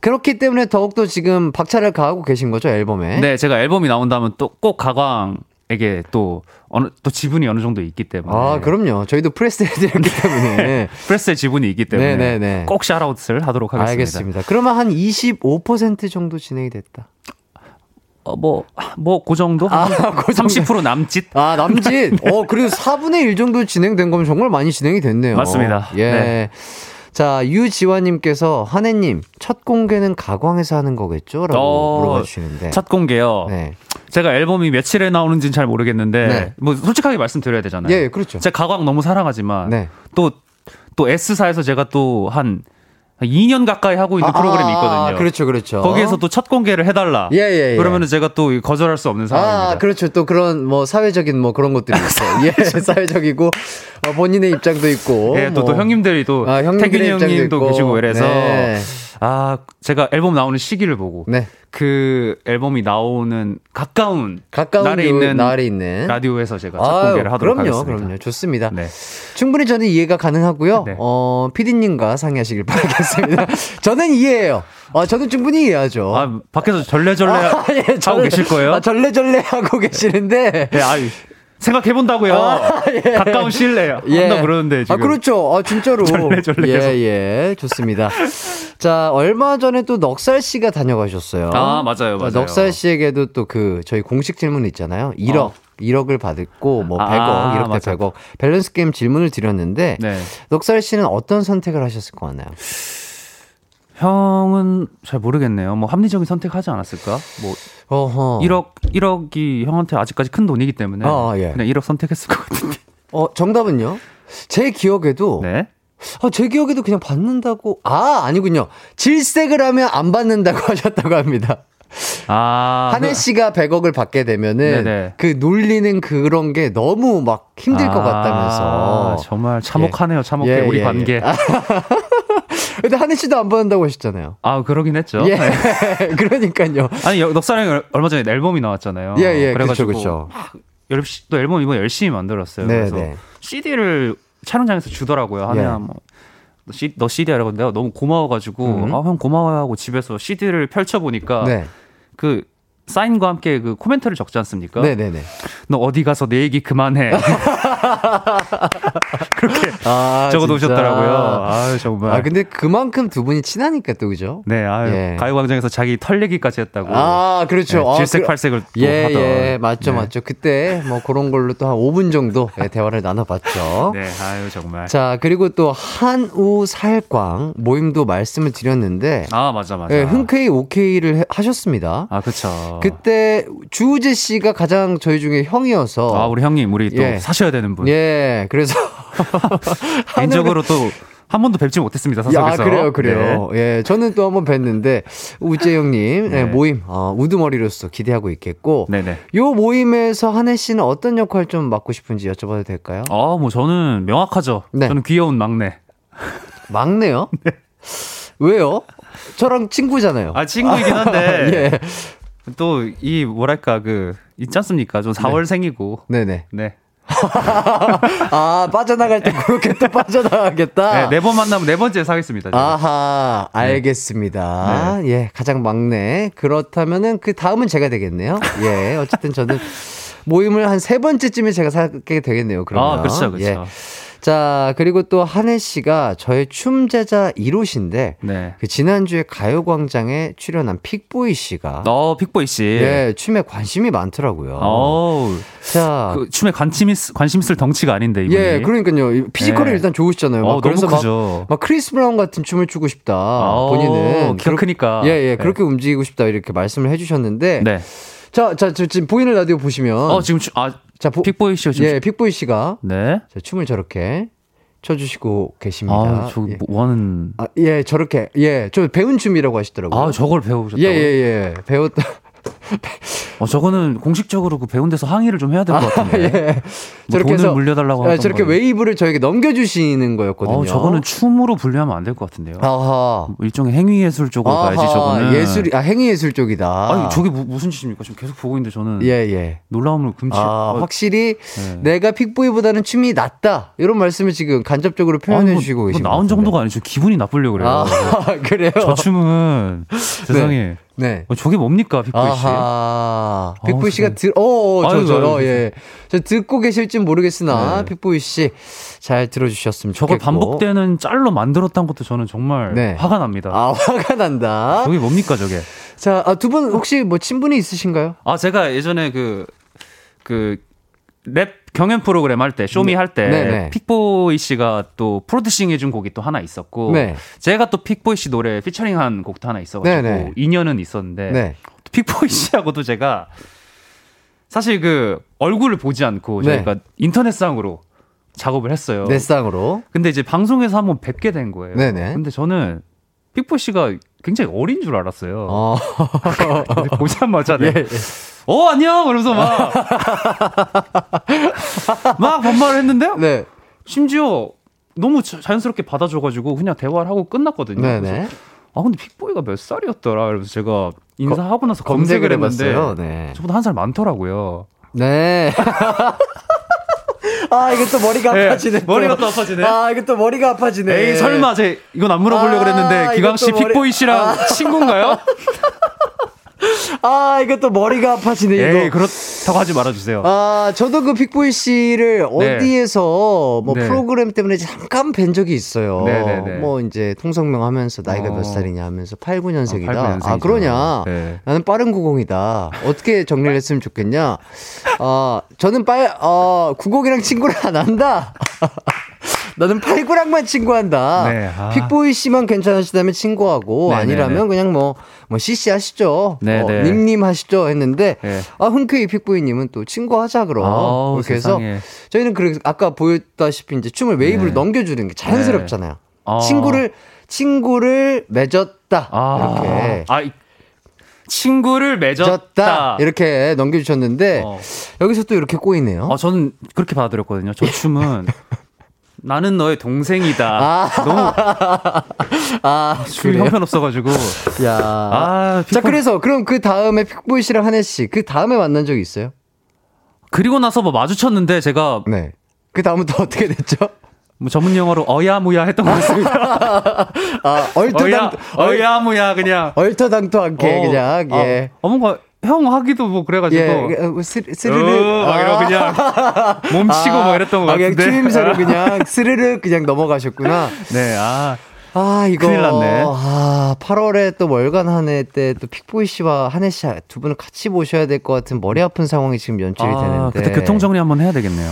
그렇기 때문에 더욱더 지금 박차를 가하고 계신 거죠, 앨범에. 네, 제가 앨범이 나온다면 또 꼭 가광 에게 또 어느 또 지분이 어느 정도 있기 때문에 아, 그럼요. 저희도 프레스 해드렸기 때문에. *laughs* press의 지분이 있기 때문에 네, 네, 네. 꼭 샤라웃을 하도록 하겠습니다. 알겠습니다. 그러면 한 25% 정도 진행이 됐다. 어, 뭐, 뭐, 그 정도? 아, 한그 정도. 30% 남짓? 아, 남짓. *laughs* 어, 그래도 4분의 1 정도 진행된 거면 정말 많이 진행이 됐네요. 맞습니다. 예. 네. 자, 유지환님께서, 한혜님, 첫 공개는 가광에서 하는 거겠죠? 라고 어, 물어봐 주시는데. 첫 공개요. 네. 제가 앨범이 며칠에 나오는지는 잘 모르겠는데, 네. 뭐, 솔직하게 말씀드려야 되잖아요. 예, 그렇죠. 제가 가광 너무 사랑하지만, 네. 또, 또 S사에서 제가 또 한, 한 2년 가까이 하고 있는 프로그램이 있거든요. 아, 그렇죠, 그렇죠. 거기에서 또 첫 공개를 해달라. 예, 예, 예. 그러면은 제가 또 거절할 수 없는 상황입니다. 아, 그렇죠. 또 그런 뭐 사회적인 뭐 그런 것들이 있어요. *laughs* 예, 사회적이고 어, 본인의 입장도 있고. 예, 또, 뭐. 또 형님들이 또 아, 형님들의 태균이 형님도 있고. 계시고 이래서 네. 아 제가 앨범 나오는 시기를 보고 네. 그 앨범이 나오는 가까운 가까운 날에 요- 있는 날에 있는 라디오에서 제가 첫 아유, 공개를 하도록 그럼요, 하겠습니다. 그럼요. 좋습니다. 네. 충분히 저는 이해가 가능하고요. 네. 어, 피디님과 상의하시길 *laughs* 바라겠습니다. 저는 이해해요. 어, 저는 충분히 이해하죠. 아 밖에서 절레절레 *laughs* 아, 예, 하고 계실 거예요? 아, 절레절레 하고 계시는데. 네, 아유 생각해 본다고요. 아, *laughs* 예. 가까운 시일에 한다 그러는데 지금. 아, 그렇죠. 아, 진짜로. 절레 절레해서. 예, 예. 좋습니다. 자, 얼마 전에 또 넉살 씨가 다녀가셨어요. 아, 맞아요, 맞아요. 넉살 씨에게도 또 그 저희 공식 질문 있잖아요. 1억. 어. 1억을 받고 뭐 100억, 아, 1억 대 맞아. 100억 밸런스 게임 질문을 드렸는데 네. 넉살 씨는 어떤 선택을 하셨을 것 같나요? 형은 잘 모르겠네요. 뭐 합리적인 선택하지 않았을까? 뭐 어허. 1억 1억이 형한테 아직까지 큰 돈이기 때문에 아, 예. 그냥 1억 선택했을 것 같은데. *laughs* 어, 정답은요? 제 기억에도 네. 아, 제 기억에도 그냥 받는다고 아, 아니군요. 질색을 하면 안 받는다고 *laughs* 하셨다고 합니다. 아. 한혜 씨가 100억을 받게 되면은 네네. 그 놀리는 그런 게 너무 막 힘들 것 아, 같다면서. 정말 참혹하네요. 참혹해 예, 우리 예, 관계. 예. *laughs* 근데 한혜 씨도 안 받는다고 하셨잖아요. 아 그러긴 했죠. 예. 네. *laughs* 그러니까요. 아니 여- 넉살형 얼마 전에 앨범이 나왔잖아요. 예, 예. 그래가지고 그렇죠. 열시- 또 앨범 이번 열심히 만들었어요. 네, 그래서 네. CD를 촬영장에서 주더라고요. 예. 하냐 뭐. 너, C, 너 CD 하라고 내가 너무 고마워가지고 음. 아형 고마워요 하고 집에서 CD를 펼쳐보니까 네. 그 사인과 함께 그 코멘트를 적지 않습니까? 네, 네, 네. 너 어디 가서 내 얘기 그만해. *laughs* *laughs* 그렇게 *laughs* 아, 적어 진짜. 놓으셨더라고요. 아유 정말. 아, 근데 그만큼 두 분이 친하니까 또 그죠? 네, 아유 예. 가요광장에서 자기 털 얘기까지 했다고. 아, 그렇죠. 네, 아, 질색 그- 팔색을 또 예, 하던. 예, 맞죠, 네. 맞죠. 그때 뭐 그런 걸로 또 한 5분 정도 예, 대화를 나눠봤죠. *laughs* 네, 아유 정말. 자, 그리고 또 한우 살광 모임도 말씀을 드렸는데, 아 맞아 맞아. 예, 흔쾌히 오케이를 해- 하셨습니다. 아 그쵸. 그때 주우재 씨가 가장 저희 중에 형이어서, 아 우리 형님 우리 또 예. 사셔야 되는 분. 예, 그래서 *laughs* 개인적으로 또 한 번도 뵙지 못했습니다 야, 사석에서. 그래요, 그래요. 예, 저는 또 한 번 뵀는데 우재 형님 예, 네. 모임 어, 우두머리로서 기대하고 있겠고, 네, 네. 요 모임에서 한혜 씨는 어떤 역할 좀 맡고 싶은지 여쭤봐도 될까요? 어, 뭐 저는 명확하죠. 네. 저는 귀여운 막내. 막내요? *laughs* 네. 왜요? 저랑 친구잖아요. 아 친구이긴 한데 *laughs* 예. 또 이 뭐랄까 그 있지 않습니까? 좀 4월생이고. 네 네. 네. *laughs* 아, 빠져나갈 때 그렇게 또 빠져나가겠다. 네, 네번 만나면 네 번째 사겠습니다. 제가. 아하, 알겠습니다. 네. 예, 가장 막내. 그렇다면은 그 다음은 제가 되겠네요. 예, 어쨌든 저는 모임을 한 세 번째쯤에 제가 사게 되겠네요. 그러면. 아, 그렇죠, 그렇죠. 예. 자, 그리고 또 한혜 씨가 저의 춤 제자 1호신데 네. 그 지난주에 가요 광장에 출연한 픽보이 씨가 어, 픽보이 씨. 예, 춤에 관심이 많더라고요. 어우, 자, 그 춤에 관심, 있, 관심 쓸 덩치가 아닌데, 이분이. 예, 그러니까요. 이 피지컬이 네. 일단 좋으시잖아요. 막 어, 그래서 막, 크죠. 막 크리스 브라운 같은 춤을 추고 싶다. 어, 본인은 키가 그렇- 크니까. 예, 예, 네. 그렇게 움직이고 싶다 이렇게 말씀을 해 주셨는데, 네. 자, 자, 저 지금 보이는 라디오 보시면, 어, 지금, 추, 아, 자, 보, 픽보이 씨가 지금. 예, 픽보이 씨가 네. 자, 춤을 저렇게 춰주시고 계십니다. 아, 저 예. 뭐 하는. 아, 예, 저렇게, 예, 저 배운 춤이라고 하시더라고요. 아, 저걸 배우셨다고. 예, 예, 예, 배웠다. 어, 저거는 공식적으로 그 배운 데서 항의를 좀 해야 될 것 같은데. 예. 뭐 돈을 물려달라고 아, 하던 저렇게 거예요. 웨이브를 저에게 넘겨주시는 거였거든요. 어, 저거는 춤으로 분류하면 안 될 것 같은데요. 아하. 뭐 일종의 행위 예술 쪽으로 가야지, 저거는. 예술이, 아, 행위 예술 쪽이다. 아니, 저게 무, 무슨 짓입니까? 지금 계속 보고 있는데 저는. 예, 예. 놀라움을 금치. 아, 어, 확실히 네. 내가 픽보이보다는 춤이 낫다. 이런 말씀을 지금 간접적으로 표현해 뭐, 주시고 뭐 계신 나온 정도가 아니죠. 기분이 나쁘려고 그래요. 아, *laughs* 그래요? 저 춤은 세상에 네. 어, 저게 뭡니까 픽보이 씨? 아하. 픽보이 아우, 씨가 저- 들, 어, 저, 아유, 저, 아유, 어, 예. 저 듣고 계실지 모르겠으나, 네. 픽보이 씨, 잘 들어주셨으면 저걸 좋겠고. 반복되는 짤로 만들었다는 것도 저는 정말 네. 화가 납니다. 아, 화가 난다. 저게 뭡니까 저게? 자, 아, 두 분 혹시 뭐 친분이 있으신가요? 아 제가 예전에 그 그 랩 경연 프로그램 할 때 쇼미 할때 네, 네. 픽보이 씨가 또 프로듀싱 해준 곡이 또 하나 있었고 네. 제가 또 픽보이 씨 노래 피처링한 곡도 하나 있어가지고 네, 네. 인연은 있었는데 네. 픽보이 씨하고도 제가 사실 그 얼굴을 보지 않고 네. 저희가 인터넷상으로 작업을 했어요. 넷상으로. 근데 이제 방송에서 한번 뵙게 된 거예요. 네네. 근데 저는 픽보 씨가 굉장히 어린 줄 알았어요. 어. *laughs* 보자마자 네. 예, 예. 어 안녕 그러면서 막 *laughs* 막 반말을 했는데요. 네. 심지어 너무 자- 자연스럽게 받아줘가지고 그냥 대화를 하고 끝났거든요. 네네. 아 근데 픽보이가 몇 살이었더라. 그래서 제가 인사하고 나서 검색을 검색을 했는데 해봤어요. 네. 저보다 한 살 많더라고요. 네. *laughs* 아, 이거 또 머리가 네, 아파지네. 또. 머리가 또 아파지네. 아, 이거 또 머리가 아파지네. 에이 설마 제 이건 안 물어보려고 아, 그랬는데 기광 씨 머리- 픽보이 씨랑 친구인가요? *laughs* *laughs* 아, 이거 또 머리가 아파지네, 이거. 에이 그렇다고 하지 말아주세요. 아, 저도 그 픽보이 씨를 네. 어디에서 뭐 네. 프로그램 때문에 잠깐 뵌 적이 있어요. 네, 네, 네. 뭐 이제 통성명 하면서 나이가 어. 몇 살이냐 하면서 8, 9년생이다. 아, 8, 9년생이죠. 아, 그러냐. 네. 나는 빠른 90이다. 어떻게 정리를 했으면 좋겠냐. 아, 저는 빨, 어, 90이랑 친구를 안 한다. *laughs* 나는 89랑만 친구한다. 네, 아. 픽보이 씨만 괜찮으시다면 친구하고 네, 네, 아니라면 네. 그냥 뭐, 뭐 CC 하시죠. 네, 어, 네. 님님 하시죠 했는데 네. 아, 흔쾌히 픽보이님은 또 친구하자 그럼. 아우, 이렇게 해서 세상에. 저희는 그 아까 보였다시피 이제 춤을 웨이브를 네. 넘겨주는 게 자연스럽잖아요. 아. 친구를 친구를 맺었다 아, 이렇게 아, 이- 친구를 맺었다. 맺었다 이렇게 넘겨주셨는데 어. 여기서 또 이렇게 꼬이네요. 아, 저는 그렇게 받아들였거든요. 저 춤은 *laughs* 나는 너의 동생이다. 너무 *laughs* 아 춤이 그래요? 형편 없어가지고. 야. 아, 자 픽보- 그래서 그럼 그 다음에 픽보이 씨랑 한혜 씨그 다음에 만난 적 있어요? 그리고 나서 뭐 마주쳤는데 제가 네. 그 다음부터 *laughs* 어떻게 됐죠? 뭐 전문 용어로 어야무야 했던 것 같습니다. *laughs* 아 얼토당 어야, 어야무야 그냥. 얼토당토 않게 어, 그냥 아, 예. 어, 뭔가 형 하기도 뭐 그래가지고. 예, 어, 스르, 스르르. 어, 막 이러고 그냥 몸치고 막 이랬던 것 아, 그냥 같은데. 추임새로 그냥 스르르 그냥 넘어가셨구나. *laughs* 네, 아. 아, 이거. 큰일 났네. 아, 8월에 또 월간 한 해 때 또 픽보이 씨와 한혜 씨 두 분을 같이 모셔야 될 것 같은 머리 아픈 상황이 지금 연출이 아, 되는데. 그때 교통정리 한번 해야 되겠네요.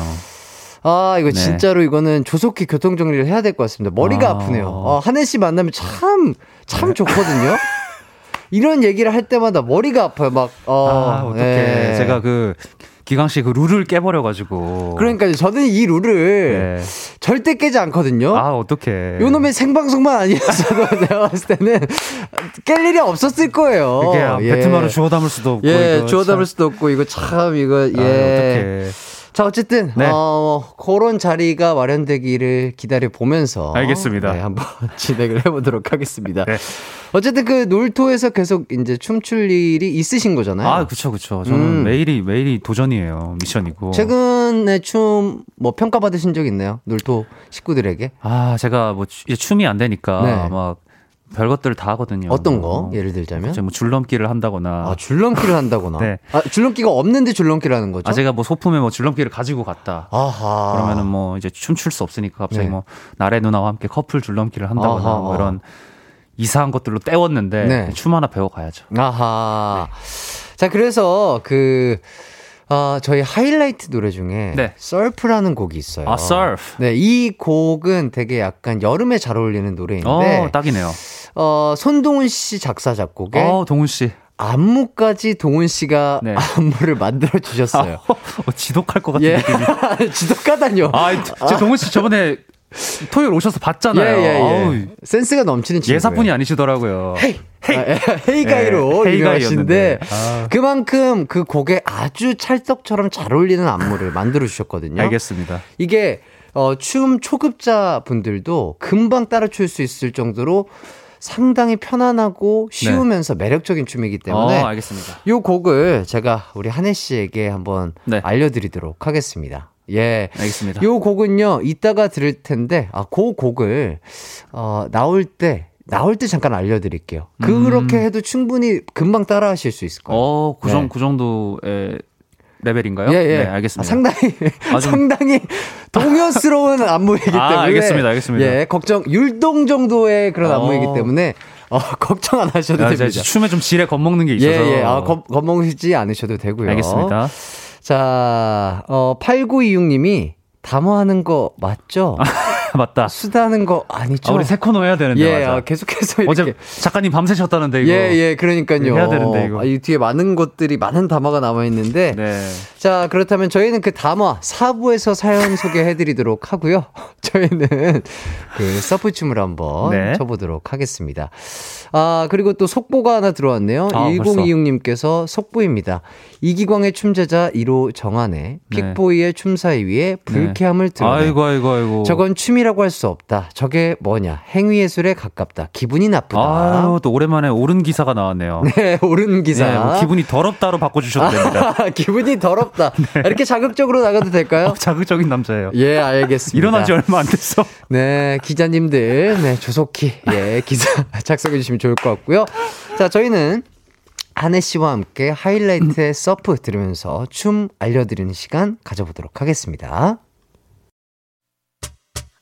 아, 이거 네. 진짜로 이거는 조속히 교통정리를 해야 될 것 같습니다. 머리가 아. 아. 프네요 어, 한혜 씨 만나면 참, 참 좋거든요. *laughs* 이런 얘기를 할 때마다 머리가 아파요. 막, 어. 아, 어떡해. 예. 제가 그, 기광 씨 그 룰을 깨버려가지고. 그러니까 저는 이 룰을 네. 절대 깨지 않거든요. 아, 어떡해. 요 놈의 생방송만 아니었어도 내가 *laughs* 봤을 때는 깰 일이 없었을 거예요. 이게 배트마로 주워 담을 수도 없고. 예, 주워 담을 참. 수도 없고 이거 참 이거 아, 예. 어떡해. 자 어쨌든 네. 어 그런 자리가 마련되기를 기다려 보면서 알겠습니다. 네, 한번 *laughs* 진행을 해보도록 하겠습니다. 네. 어쨌든 그 놀토에서 계속 이제 춤출 일이 있으신 거잖아요. 아, 그쵸, 그쵸. 저는 음. 매일이, 매일이 도전이에요. 미션이고. 최근에 춤 뭐 평가 받으신 적 있나요? 놀토 식구들에게 아, 제가 뭐, 추- 이제 춤이 안 되니까 네. 막 별것들 다 하거든요. 어떤 뭐, 거 예를 들자면 이제 뭐 줄넘기를 한다거나. 아 줄넘기를 한다거나 *laughs* 네. 아 줄넘기가 없는데 줄넘기를 하는 거죠? 아, 제가 뭐 소품에 뭐 줄넘기를 가지고 갔다. 아하. 그러면은 뭐 이제 춤출 수 없으니까 갑자기 네. 뭐 나래 누나와 함께 커플 줄넘기를 한다거나 아하. 뭐 이런 이상한 것들로 때웠는데 네. 춤 하나 배워 가야죠. 아하. 자, 그래서 그, 어, 저희 하이라이트 노래 중에 네. surf라는 곡이 있어요. 아, surf. 네, 이 곡은 되게 약간 여름에 잘 어울리는 노래인데, 어, 딱이네요. 어, 손동훈 씨 작사 작곡에 어, 동훈 씨. 안무까지 동훈 씨가 네. 안무를 만들어 주셨어요. 어, 지독할 것 같은 예. 느낌이. *laughs* 지독하다뇨. 아, 제 동훈 씨 저번에 토요일 오셔서 예, 봤잖아요. 예, 예. 아우, 센스가 넘치는 친구. 예사뿐이 아니시더라고요. 헤이, *laughs* 헤이가이로 네, 유명하신데. 아. 그만큼 그 곡에 아주 찰떡처럼 잘 어울리는 안무를 만들어 주셨거든요. 알겠습니다. 이게 어, 춤 초급자 분들도 금방 따라 출 수 있을 정도로 상당히 편안하고 쉬우면서 매력적인 춤이기 때문에 네. 어, 알겠습니다. 이 곡을 제가 우리 한혜 씨에게 한번 네. 알려드리도록 하겠습니다. 예. 알겠습니다. 요 곡은요, 이따가 들을 텐데, 아, 그 곡을, 어, 나올 때, 나올 때 잠깐 알려드릴게요. 그렇게 해도 충분히 금방 따라 하실 수 있을 거예요. 음. 어, 그, 정, 네. 그 정도의 레벨인가요? 예, 예. 네, 알겠습니다. 아, 상당히, 아, 좀- 상당히 *laughs* 동요스러운 안무이기 때문에. 아, 알겠습니다, 알겠습니다. 예, 걱정, 율동 정도의 그런 어. 안무이기 때문에, 어, *laughs* 걱정 안 하셔도 아, 됩니다. 춤에 좀 지레 겁먹는 게 예, 있어서. 예. 아, 겁, 겁먹으시지 않으셔도 되고요. 알겠습니다. 자, 어, 8926님이 담화하는 거 맞죠? *laughs* *laughs* 맞다. 수다는 거 아니죠? 아, 우리 새 코너 해야 되는데. 예, 맞아. 아, 계속해서 이렇게. 어제 작가님 밤새셨다는데 이거. 예, 예, 그러니까요. 해야 되는데, 이거. 아, 이 뒤에 많은 것들이, 많은 담화가 남아 있는데. 네. 자, 그렇다면 저희는 그 담화 4부에서 사연 소개해 드리도록 하고요. *laughs* 저희는 그 서프춤을 한번 네. 쳐 보도록 하겠습니다. 아, 그리고 또 속보가 하나 들어왔네요. 아, 1026 님께서 속보입니다. 이기광의 춤제자 1호 정한의 픽보이의 춤사위 위에 불쾌함을 드러내. 네. 아이고, 아이고, 아이고. 저건 춤이 라고 할 수 없다. 저게 뭐냐. 행위예술에 가깝다. 기분이 나쁘다. 아유, 또 오랜만에 옳은 기사가 나왔네요. *laughs* 네, 옳은 기사. 네, 뭐 기분이 더럽다로 바꿔주셔도 됩니다. *laughs* 기분이 더럽다. *laughs* 네. 이렇게 자극적으로 나가도 될까요? 자극적인 남자예요. 예, 알겠습니다. 일어난 지 얼마 안 됐어. 네, 기자님들, 네, 조속히, 예, 기사 작성해 주시면 좋을 것 같고요. 자, 저희는 한혜 씨와 함께 하이라이트의 서프 들으면서 춤 알려드리는 시간 가져보도록 하겠습니다.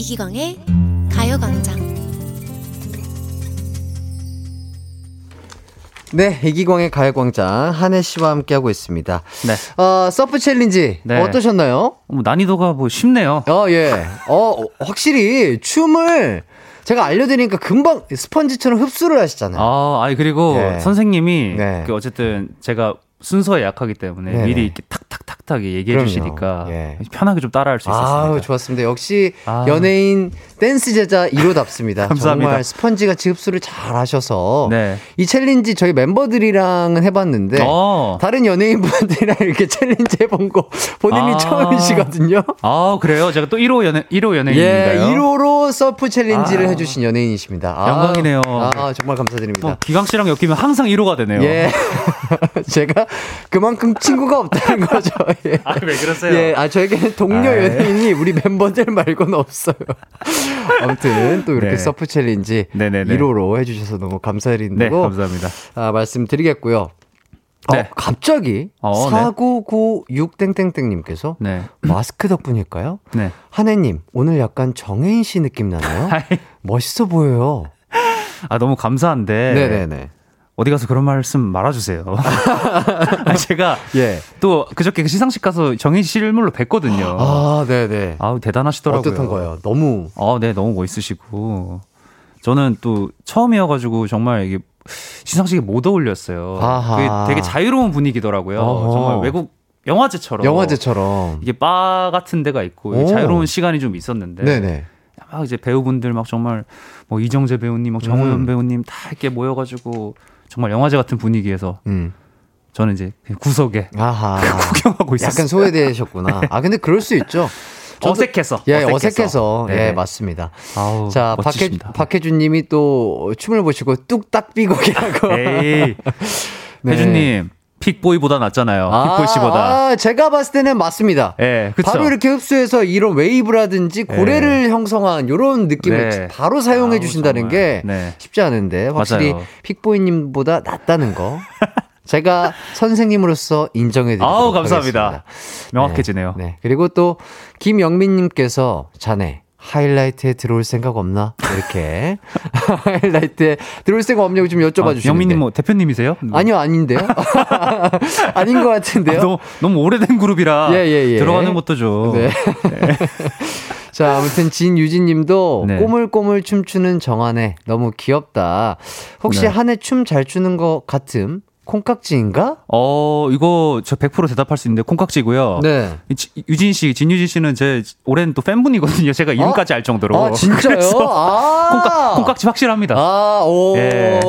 이기광의 가요광장 네, 이기광의 가요광장 한해 씨와 함께하고 있습니다. 네. 어, surf 챌린지 네. 어떠셨나요? 뭐 난이도가 뭐 쉽네요. 어, 예. 어, 확실히 춤을 제가 알려드리니까 금방 스펀지처럼 흡수를 하시잖아요. 아, 아니 그리고 예. 선생님이 네. 그 어쨌든 제가 순서에 약하기 때문에 네네. 미리 이렇게 탁 탁탁탁 얘기해 그럼요. 주시니까 예. 편하게 좀 따라할 수 있었습니다. 아우, 좋았습니다. 역시 아. 연예인 댄스 제자 1호답습니다. *laughs* 감사합니다. 정말 스펀지같이 흡수를 잘 하셔서 네. 이 챌린지 저희 멤버들이랑은 해봤는데 어. 다른 연예인분들이랑 *laughs* 이렇게 챌린지 해본 거 본인이 아. 처음이시거든요. 아, 그래요? 제가 또 1호 연예 1호 예, 연예인인가요? 1호로 surf 챌린지를 아. 해주신 연예인이십니다. 아, 영광이네요. 아, 정말 감사드립니다. 뭐 기광 씨랑 엮이면 항상 1호가 되네요. 예. *laughs* 제가 그만큼 친구가 없다는 거죠. 예. *laughs* 아, 왜 그러세요? 예, 아, 저에게는 동료 아이. 연예인이 우리 멤버들 말고는 없어요. *laughs* 아무튼 또 이렇게 네. surf 챌린지 네네네. 1호로 해주셔서 너무 네, 감사드리고 감사합니다. 아, 말씀드리겠고요. 어, 네. 갑자기 어, 네. 4996땡땡땡님께서 네. 마스크 덕분일까요? 네. 한혜님, 오늘 약간 정혜인 씨 느낌 나나요? *laughs* 멋있어 보여요. 아, 너무 감사한데. 네네네. 어디 가서 그런 말씀 말아주세요. *laughs* 아, 제가 예. 또 그저께 그 시상식 가서 정인 씨 실물로 뵀거든요. 아, 네네. 아우 대단하시더라고요. 어떻던 거예요? 너무. 아, 네, 너무 멋있으시고. 저는 또 처음이어가지고 정말 이게 시상식에 못 어울렸어요. 아하. 그게 되게 자유로운 분위기더라고요. 어허. 정말 외국 영화제처럼. 영화제처럼. 이게 바 같은 데가 있고 오. 자유로운 시간이 좀 있었는데. 네네. 막 이제 배우분들 막 정말 뭐 이정재 배우님, 막 정호연 음. 배우님 다 이렇게 모여가지고 정말 영화제 같은 분위기에서 음. 저는 이제 구석에. *laughs* 구경하고 있었어요. 약간 소외되셨구나. 아, 근데 그럴 수 있죠. *laughs* 어색해서. 예, 어색해서. 예, 네네. 맞습니다. 아우, 자, 박혜, 멋지십니다. 박혜준 님이 또 춤을 보시고 뚝딱 삐걱이라고. 에이. *laughs* 네. 혜준님, 픽보이보다 낫잖아요. 아, 픽보이 씨보다. 아, 제가 봤을 때는 맞습니다. 예, 그쵸. 바로 이렇게 흡수해서 이런 웨이브라든지 고래를 형성한 이런 느낌을 네. 바로 사용해 아우, 주신다는 정말. 게 네. 쉽지 않은데 확실히 맞아요. 픽보이님보다 낫다는 거 *laughs* 제가 선생님으로서 인정해 드리도록 아우, 감사합니다. 하겠습니다. 명확해지네요. 네. 그리고 또 김영민님께서 자네 하이라이트에 들어올 생각 없나? 이렇게 *laughs* 하이라이트에 들어올 생각 없냐고 좀 여쭤봐 아, 주시는데 영민님 뭐 대표님이세요? 아니요 아닌데요 *laughs* 아닌 것 같은데요 너무, 너무 오래된 그룹이라 예, 예, 예. 들어가는 것도 좀. 네. *laughs* 자, 아무튼 진유진 님도 네. 꼬물꼬물 춤추는 정한혜 너무 귀엽다. 혹시 네. 한해 춤 잘 추는 것 같음? 콩깍지인가? 어, 이거 저 100% 대답할 수 있는데 콩깍지고요. 네. 이 지- 유진 씨, 진유진 씨는 제 오랜 또 팬분이거든요. 제가 이름까지 알 정도로. 아, 진짜요? 아. 콩깍, 콩깍지 확실합니다. 아, 오. 예.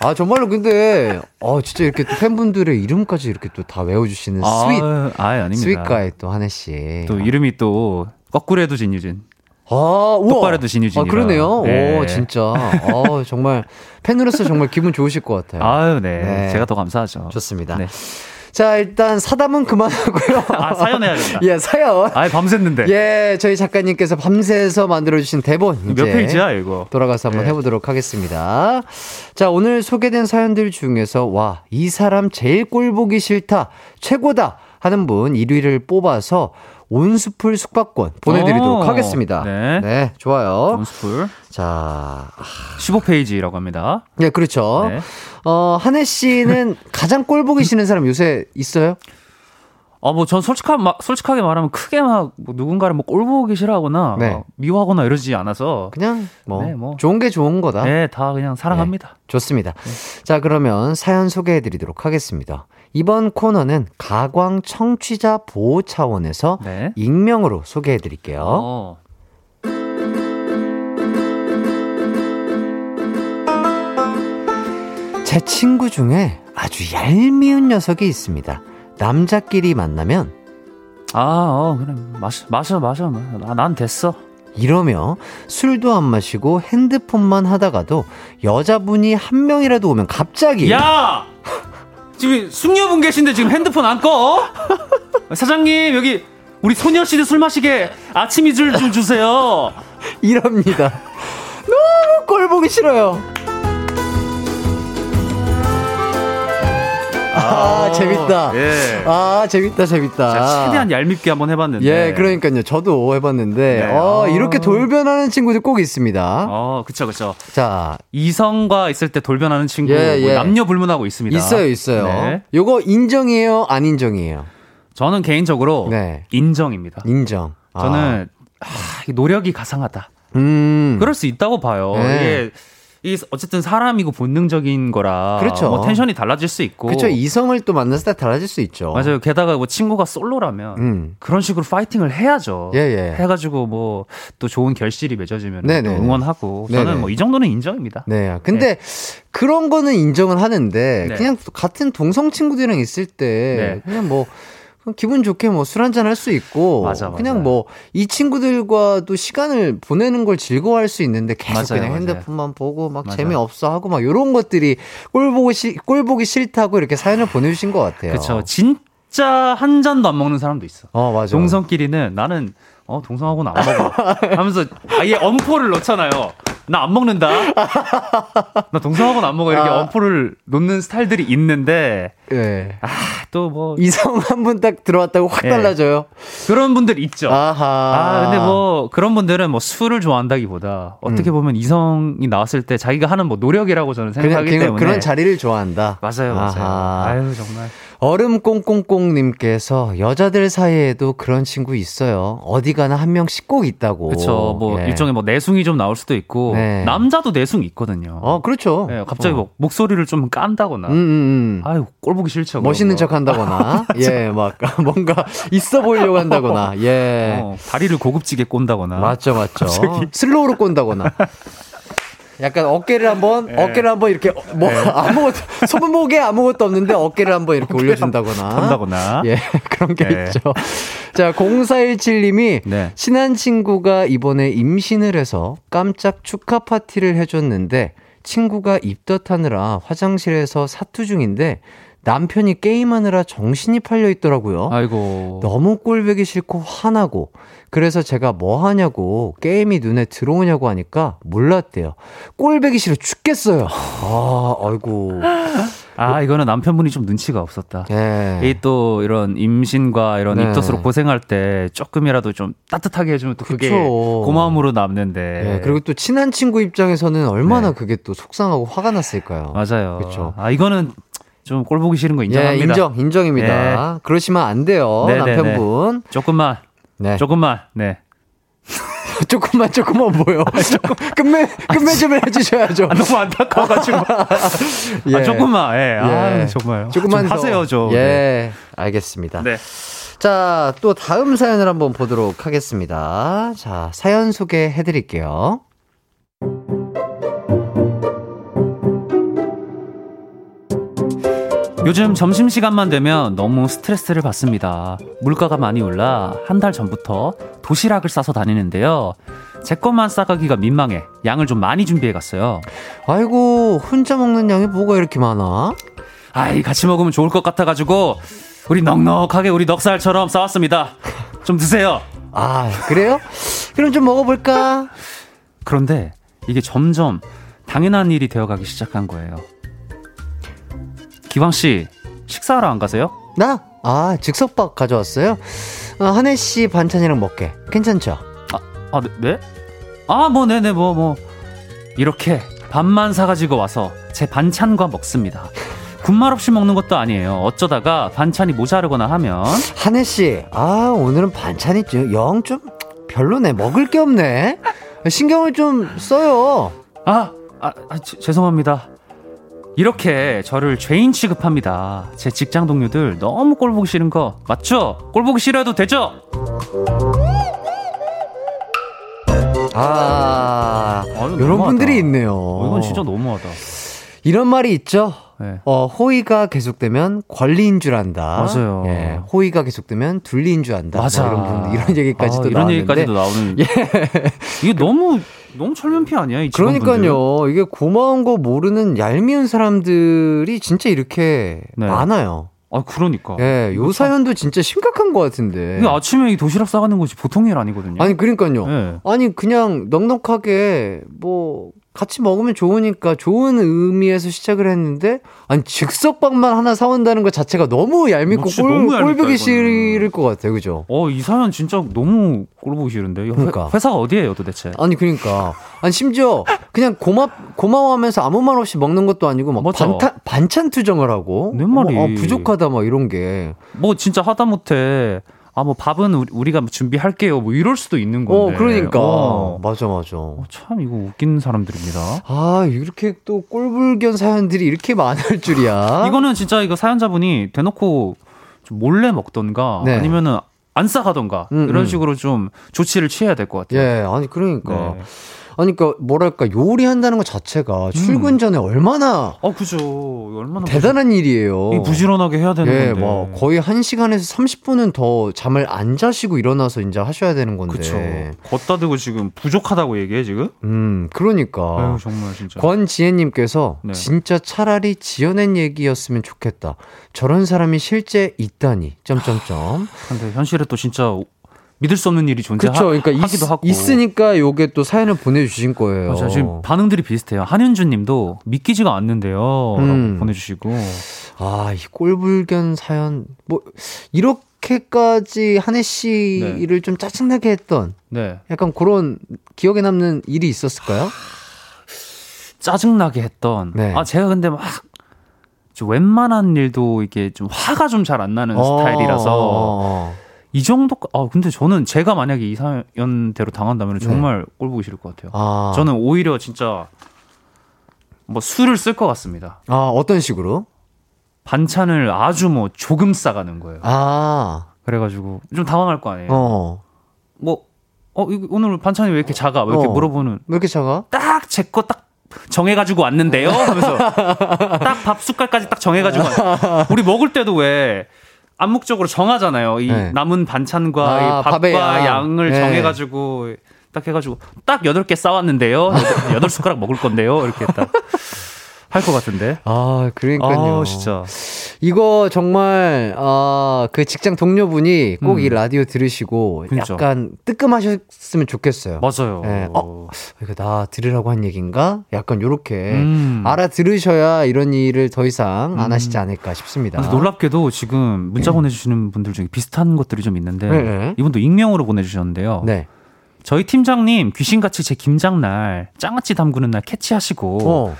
아, 정말로 근데, 어, 진짜 이렇게 또 팬분들의 이름까지 이렇게 또 다 외워 주시는 sweet. 아, 아예 아닙니다. sweet guy 또 한해 씨. 또 이름이 또 거꾸로 해도 진유진. 아, 우와. 똑바로 해도 진유진이라. 아, 그러네요. 네. 오, 진짜. 어, 정말 팬으로서 정말 기분 좋으실 것 같아요. 아유, 네. 네. 제가 더 감사하죠. 좋습니다. 네. 자, 일단 사담은 그만하고요. *laughs* 아, 사연 해야 된다. 예, 사연. 아, 밤샜는데. 예, 저희 작가님께서 밤새서 만들어주신 대본. 몇 이제 페이지야, 이거? 돌아가서 한번 네. 해보도록 하겠습니다. 자, 오늘 소개된 사연들 중에서, 와, 이 사람 제일 꼴 보기 싫다, 최고다 하는 분 1위를 뽑아서 온수풀 숙박권 보내드리도록 오, 하겠습니다. 네. 좋아요. 온스풀. 자, 15페이지라고 합니다. 네, 그렇죠. 네. 어, 한혜 씨는 *laughs* 가장 꼴 보기 싫은 사람 요새 있어요? 어, 뭐, 전 솔직하, 막, 솔직하게 말하면 크게 막, 뭐 누군가를 뭐 꼴보기 싫어하거나, 네. 막 미워하거나 이러지 않아서. 그냥 뭐, 네, 뭐. 좋은 게 좋은 거다. 네, 다 그냥 사랑합니다. 좋습니다. 자, 그러면 사연 소개해 드리도록 하겠습니다. 이번 코너는 가광 청취자 보호 차원에서 네. 익명으로 소개해 드릴게요. 어. 제 친구 중에 아주 얄미운 녀석이 있습니다. 남자끼리 만나면 아, 어, 그래. 마셔, 마셔, 마셔. 아, 난 됐어. 이러며 술도 안 마시고 핸드폰만 하다가도 여자분이 한 명이라도 오면 갑자기 야! *laughs* 지금 숙녀분 계신데 지금 핸드폰 안 꺼? *laughs* 사장님, 여기 우리 소녀시대 술 마시게 아침 이슬 좀 주세요. *laughs* 이럽니다. 너무 꼴 보기 싫어요. 아, 재밌다. 예. 아, 재밌다, 재밌다. 최대한 얄밉게 한번 해봤는데. 예, 그러니까요. 저도 해봤는데, 네. 어, 아. 이렇게 돌변하는 친구들 꼭 있습니다. 어, 그쵸, 그쵸. 자, 이성과 있을 때 돌변하는 친구 예, 뭐 예. 남녀 불문하고 있습니다. 있어요, 있어요. 네. 요거 인정이에요, 안 인정이에요? 저는 개인적으로 네. 인정입니다. 인정. 아. 저는 아, 이 노력이 가상하다. 음. 그럴 수 있다고 봐요. 네. 이게 이 어쨌든 사람이고 본능적인 거라 그렇죠. 뭐 텐션이 달라질 수 있고 그쵸, 이성을 또 만났을 때 달라질 수 있죠. 맞아요. 게다가 뭐 친구가 솔로라면 음. 그런 식으로 파이팅을 해야죠. 예, 예. 해가지고 뭐 또 좋은 결실이 맺어지면 또 네네. 응원하고 네네. 저는 뭐 이 정도는 인정입니다. 네. 근데 그런 거는 인정은 하는데 네. 그냥 같은 동성 친구들이랑 있을 때 네. 그냥 뭐 기분 좋게 뭐 술 한잔 할 수 있고 맞아, 그냥. 뭐 이 친구들과도 시간을 보내는 걸 즐거워할 수 있는데 계속 맞아요, 그냥. 핸드폰만 보고 막. 재미없어 하고 막 이런 것들이 꼴 보고 시, 꼴 보기 싫다고 이렇게 사연을 보내 주신 것 같아요. 그렇죠. 진짜 한 잔도 안 먹는 사람도 있어. 어, 맞아. 동성끼리는 나는 어 동성하고는 안 먹어 하면서 아예 엄포를 넣잖아요. 나 안 먹는다. 나 동성하고는 안 먹어 이렇게 아. 엄포를 놓는 스타일들이 있는데 예. 또뭐 이성 한 분 딱 들어왔다고 확 예. 달라져요. 그런 분들 있죠. 아하. 아, 근데 뭐 그런 분들은 뭐 술을 좋아한다기보다 어떻게 보면 이성이 나왔을 때 자기가 하는 뭐 노력이라고 저는 음. 생각하기 그냥 때문에 그런 자리를 좋아한다. 맞아요, 맞아요. 아하. 아유 정말. 얼음 꽁꽁꽁님께서 여자들 사이에도 그런 친구 있어요. 어디 가나 한 명씩 꼭 있다고. 그렇죠. 뭐 예. 일종의 뭐 내숭이 좀 나올 수도 있고 네. 남자도 내숭 있거든요. 어, 그렇죠. 예, 갑자기 어. 뭐 목소리를 좀 깐다거나. 음, 음, 음. 아유 꼴 보기 싫죠. 멋있는 척 거. 한다거나, *laughs* 예, 막, *laughs* 뭔가 있어 보이려고 한다거나, 예. 어, 다리를 고급지게 꼰다거나. 맞죠, 맞죠. 슬로우로 꼰다거나. 약간 어깨를 한번, 예. 어깨를 한번 이렇게, 뭐, 아무것도, 손목에 아무것도 없는데 어깨를 한번 이렇게 올려준다거나. 한다거나. 예, *laughs* 그런 게 예. 있죠. 자, 0417님이 네. 친한 친구가 이번에 임신을 해서 깜짝 축하 파티를 해줬는데 친구가 입덧하느라 화장실에서 사투 중인데 남편이 게임하느라 정신이 팔려 있더라고요. 아이고. 너무 꼴보기 싫고 화나고 그래서 제가 뭐 하냐고 게임이 눈에 들어오냐고 하니까 몰랐대요. 꼴보기 싫어 죽겠어요. 아, 아이고. 아 이거는 남편분이 좀 눈치가 없었다. 예. 이또 이런 임신과 이런 네. 입덧으로 고생할 때 조금이라도 좀 따뜻하게 해주면 또 그게 그쵸. 고마움으로 남는데. 예, 그리고 또 친한 친구 입장에서는 얼마나 네. 그게 또 속상하고 화가 났을까요? 맞아요. 그쵸. 아 이거는 좀 꼴 보기 싫은 거 예, 인정합니다. 인정, 인정입니다. 그러시면 안 돼요, 네, 네, 남편분. 조금만, 네. 조금만, 네. *laughs* 조금만, 조금만 뭐요? *laughs* *laughs* 끝매, 끝매 좀 해주셔야죠. 아, 너무 안타까워가지고. 예. 아, 조금만, 예. 아, 예. 정말. 조금만 좀 더. 하세요, 좀. 예, 알겠습니다. 네. 자, 또 다음 사연을 한번 보도록 하겠습니다. 자, 사연 소개해 드릴게요. 요즘 점심시간만 되면 너무 스트레스를 받습니다. 물가가 많이 올라 한 달 전부터 도시락을 싸서 다니는데요. 제 것만 싸가기가 민망해 양을 좀 많이 준비해 갔어요. 아이고, 혼자 먹는 양이 뭐가 이렇게 많아? 아이, 같이 먹으면 좋을 것 같아가지고 우리 넉넉하게 우리 넉살처럼 싸웠습니다. 좀 드세요. 아, 그래요? 그럼 좀 먹어볼까? 그런데 이게 점점 당연한 일이 되어가기 시작한 거예요. 기광 씨 식사하러 안 가세요? 나? 아, 즉석밥 가져왔어요? 어, 한혜 씨 반찬이랑 먹게. 괜찮죠? 아, 네? 네? 아, 뭐, 네네, 뭐, 뭐. 이렇게 밥만 사가지고 와서 제 반찬과 먹습니다. 군말 없이 먹는 것도 아니에요. 어쩌다가 반찬이 모자르거나 하면. 한혜 씨, 아, 오늘은 반찬이 영 좀 별로네. 먹을 게 없네. 신경을 좀 써요. 아, 아, 아 지, 죄송합니다. 이렇게 저를 죄인 취급합니다. 제 직장 동료들 너무 꼴 보기 싫은 거 맞죠? 꼴 보기 싫어도 되죠? 아, 아유, 이런 너무하다. 분들이 있네요. 어, 이건 진짜 너무하다. 이런 말이 있죠. 네. 어, 호의가 계속되면 권리인 줄 안다. 맞아요. 예, 호의가 계속되면 둘리인 줄 안다. 맞아. 뭐 이런, 부분, 이런 얘기까지도 아, 이런 나왔는데. 얘기까지도 나오는. *laughs* 이게 너무 너무 철면피 아니야 이. 그러니까요. 이게 고마운 거 모르는 얄미운 사람들이 진짜 이렇게 네. 많아요. 아 그러니까. 예, 요 사연도 진짜 심각한 것 같은데. 이게 아침에 이 도시락 싸가는 것이 보통 일 아니거든요. 아니 그러니까요. 네. 아니 그냥 넉넉하게 뭐 같이 먹으면 좋으니까 좋은 의미에서 시작을 했는데 아니 즉석밥만 하나 사온다는 것 자체가 너무 얄밉고 꼴, 이거는. 싫을 것 같아요, 그죠? 어, 이 사연 진짜 너무 꼴보기 싫은데. 그러니까. 회, 회사가 어디예요, 도대체? 아니 그러니까 아니 심지어 그냥 고맙 고마워하면서 아무 말 없이 먹는 것도 아니고 막. 반찬 반찬 투정을 하고 내 말이. 어, 어, 부족하다 막 이런 게 뭐 진짜 하다못해 아 뭐 밥은 우리- 우리 가 준비할게요. 뭐 이럴 수도 있는 어 건데. 그러니까 어. 맞아 맞아 어, 참 이거 웃긴 사람들입니다. 아 이렇게 또 꼴불견 사연들이 이렇게 많을 줄이야 *laughs* 이거는 진짜 이거 사연자분이 대놓고 좀 몰래 먹던가 네. 아니면은 안 싸가던가 음, 이런 음. 식으로 좀 조치를 취해야 될 것 같아요. 예 아니 그러니까 네. 아니 그러니까 뭐랄까 요리한다는 것 자체가 출근 전에 얼마나 어 그죠. 얼마나 대단한 일이에요. 부지- 이 부지런하게 해야 되는 예, 건데. 뭐 거의 1 시간에서 30분은 더 잠을 안 자시고 일어나서 이제 하셔야 되는 건데. 그쵸. 걷다 대고 지금 부족하다고 얘기해 지금? 음, 그러니까. 아유 정말 진짜. 권지혜님께서 네. 진짜 차라리 지어낸 얘기였으면 좋겠다. 저런 사람이 실제 있다니. 점점점. 근데 현실에 또 진짜 믿을 수 없는 일이. 존재하기도 그러니까 있, 하고. 있으니까 요게 또 사연을 보내주신 거예요. 맞아 지금 반응들이 비슷해요. 한윤주님도 믿기지가 않는데요. 음. 라고 보내주시고 아, 이 꼴불견 사연 뭐 이렇게까지 한혜 씨를 좀 짜증나게 했던 네 약간 그런 기억에 남는 일이 있었을까요? 짜증나게 했던. 네. 아 제가 근데 막. 좀 웬만한 일도 이게 좀 화가 좀 잘 안 나는 스타일이라서 어, 이 정도 아 근데 저는 제가 만약에 이 사연대로 당한다면 정말 꼴 보기 싫을 것 같아요. 아, 저는 오히려 진짜 뭐 술을 쓸 것 같습니다. 아 어떤 식으로? 반찬을 아주 뭐 조금 싸가는 거예요. 아, 그래가지고 좀 당황할 거 아니에요. 어, 뭐, 어, 오늘 반찬이 왜 이렇게 작아? 왜 이렇게 어. 물어보는. 왜 이렇게 작아? 딱 제 거 딱 정해가지고 왔는데요? 하면서 *laughs* 딱 밥 숟갈까지 딱 정해가지고 왔- 우리 먹을 때도 왜 암묵적으로 정하잖아요. 이 네. 남은 반찬과 아, 이 밥과 양. 양을 네. 정해가지고 딱 해가지고 딱 여덟 개 싸왔는데요. 여덟 숟가락 먹을 건데요. 이렇게 딱 *laughs* 할 것 같은데. 아, 그러니까요. 아, 진짜. 이거 정말 아, 그 직장 동료분이 꼭이 음. 라디오 들으시고 그렇죠. 약간 뜨끔하셨으면 좋겠어요. 맞아요. 예, 어? 이거 나 들으라고 한 얘기인가? 약간 요렇게 음. 알아들으셔야 이런 일을 더 이상 안 음. 하시지 않을까 싶습니다. 근데 놀랍게도 지금 문자 보내 주시는 분들 중에 비슷한 것들이 좀 있는데 네, 네. 이분도 익명으로 보내 주셨는데요. 네. 저희 팀장님 귀신같이 제 김장날 짱아찌 담그는 날 캐치하시고 어.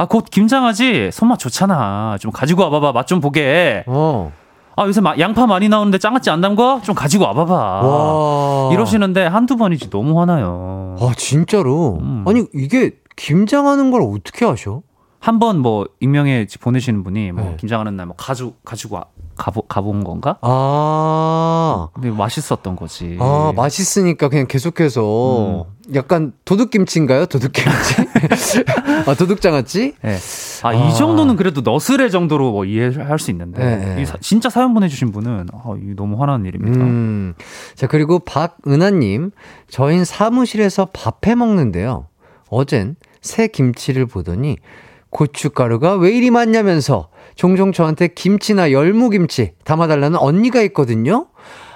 아 곧 김장하지 손맛 좋잖아 좀 가지고 와봐봐 맛 좀 보게 어. 아 요새 마- 양파 많이 나오는데 짱아찌 안 담궈 좀 가지고 와봐봐 와. 이러시는데 한두 번이지 너무 화나요 아, 진짜로? 음. 아니, 이게 김장하는 걸 어떻게 하셔? 한번 뭐 익명에 보내시는 분이 뭐 네. 김장하는 날 뭐 가지고 가지고 와- 가보, 가본 건가 아. 근데 맛있었던 거지 아, 맛있으니까 그냥 계속해서 음. 약간 도둑김치인가요? 도둑김치? *laughs* 아, 도둑장아찌? 예. 아, 아. 이 정도는 그래도 너스레 정도로 뭐 이해할 수 있는데. 네, 네. 이 사- 진짜 사연 보내주신 분은, 아, 이 너무 화나는 일입니다. 음. 자, 그리고 박은하님. 저희 사무실에서 밥해 먹는데요. 어젠 새 김치를 보더니 고춧가루가 왜 이리 많냐면서 종종 저한테 김치나 열무김치 담아달라는 언니가 있거든요.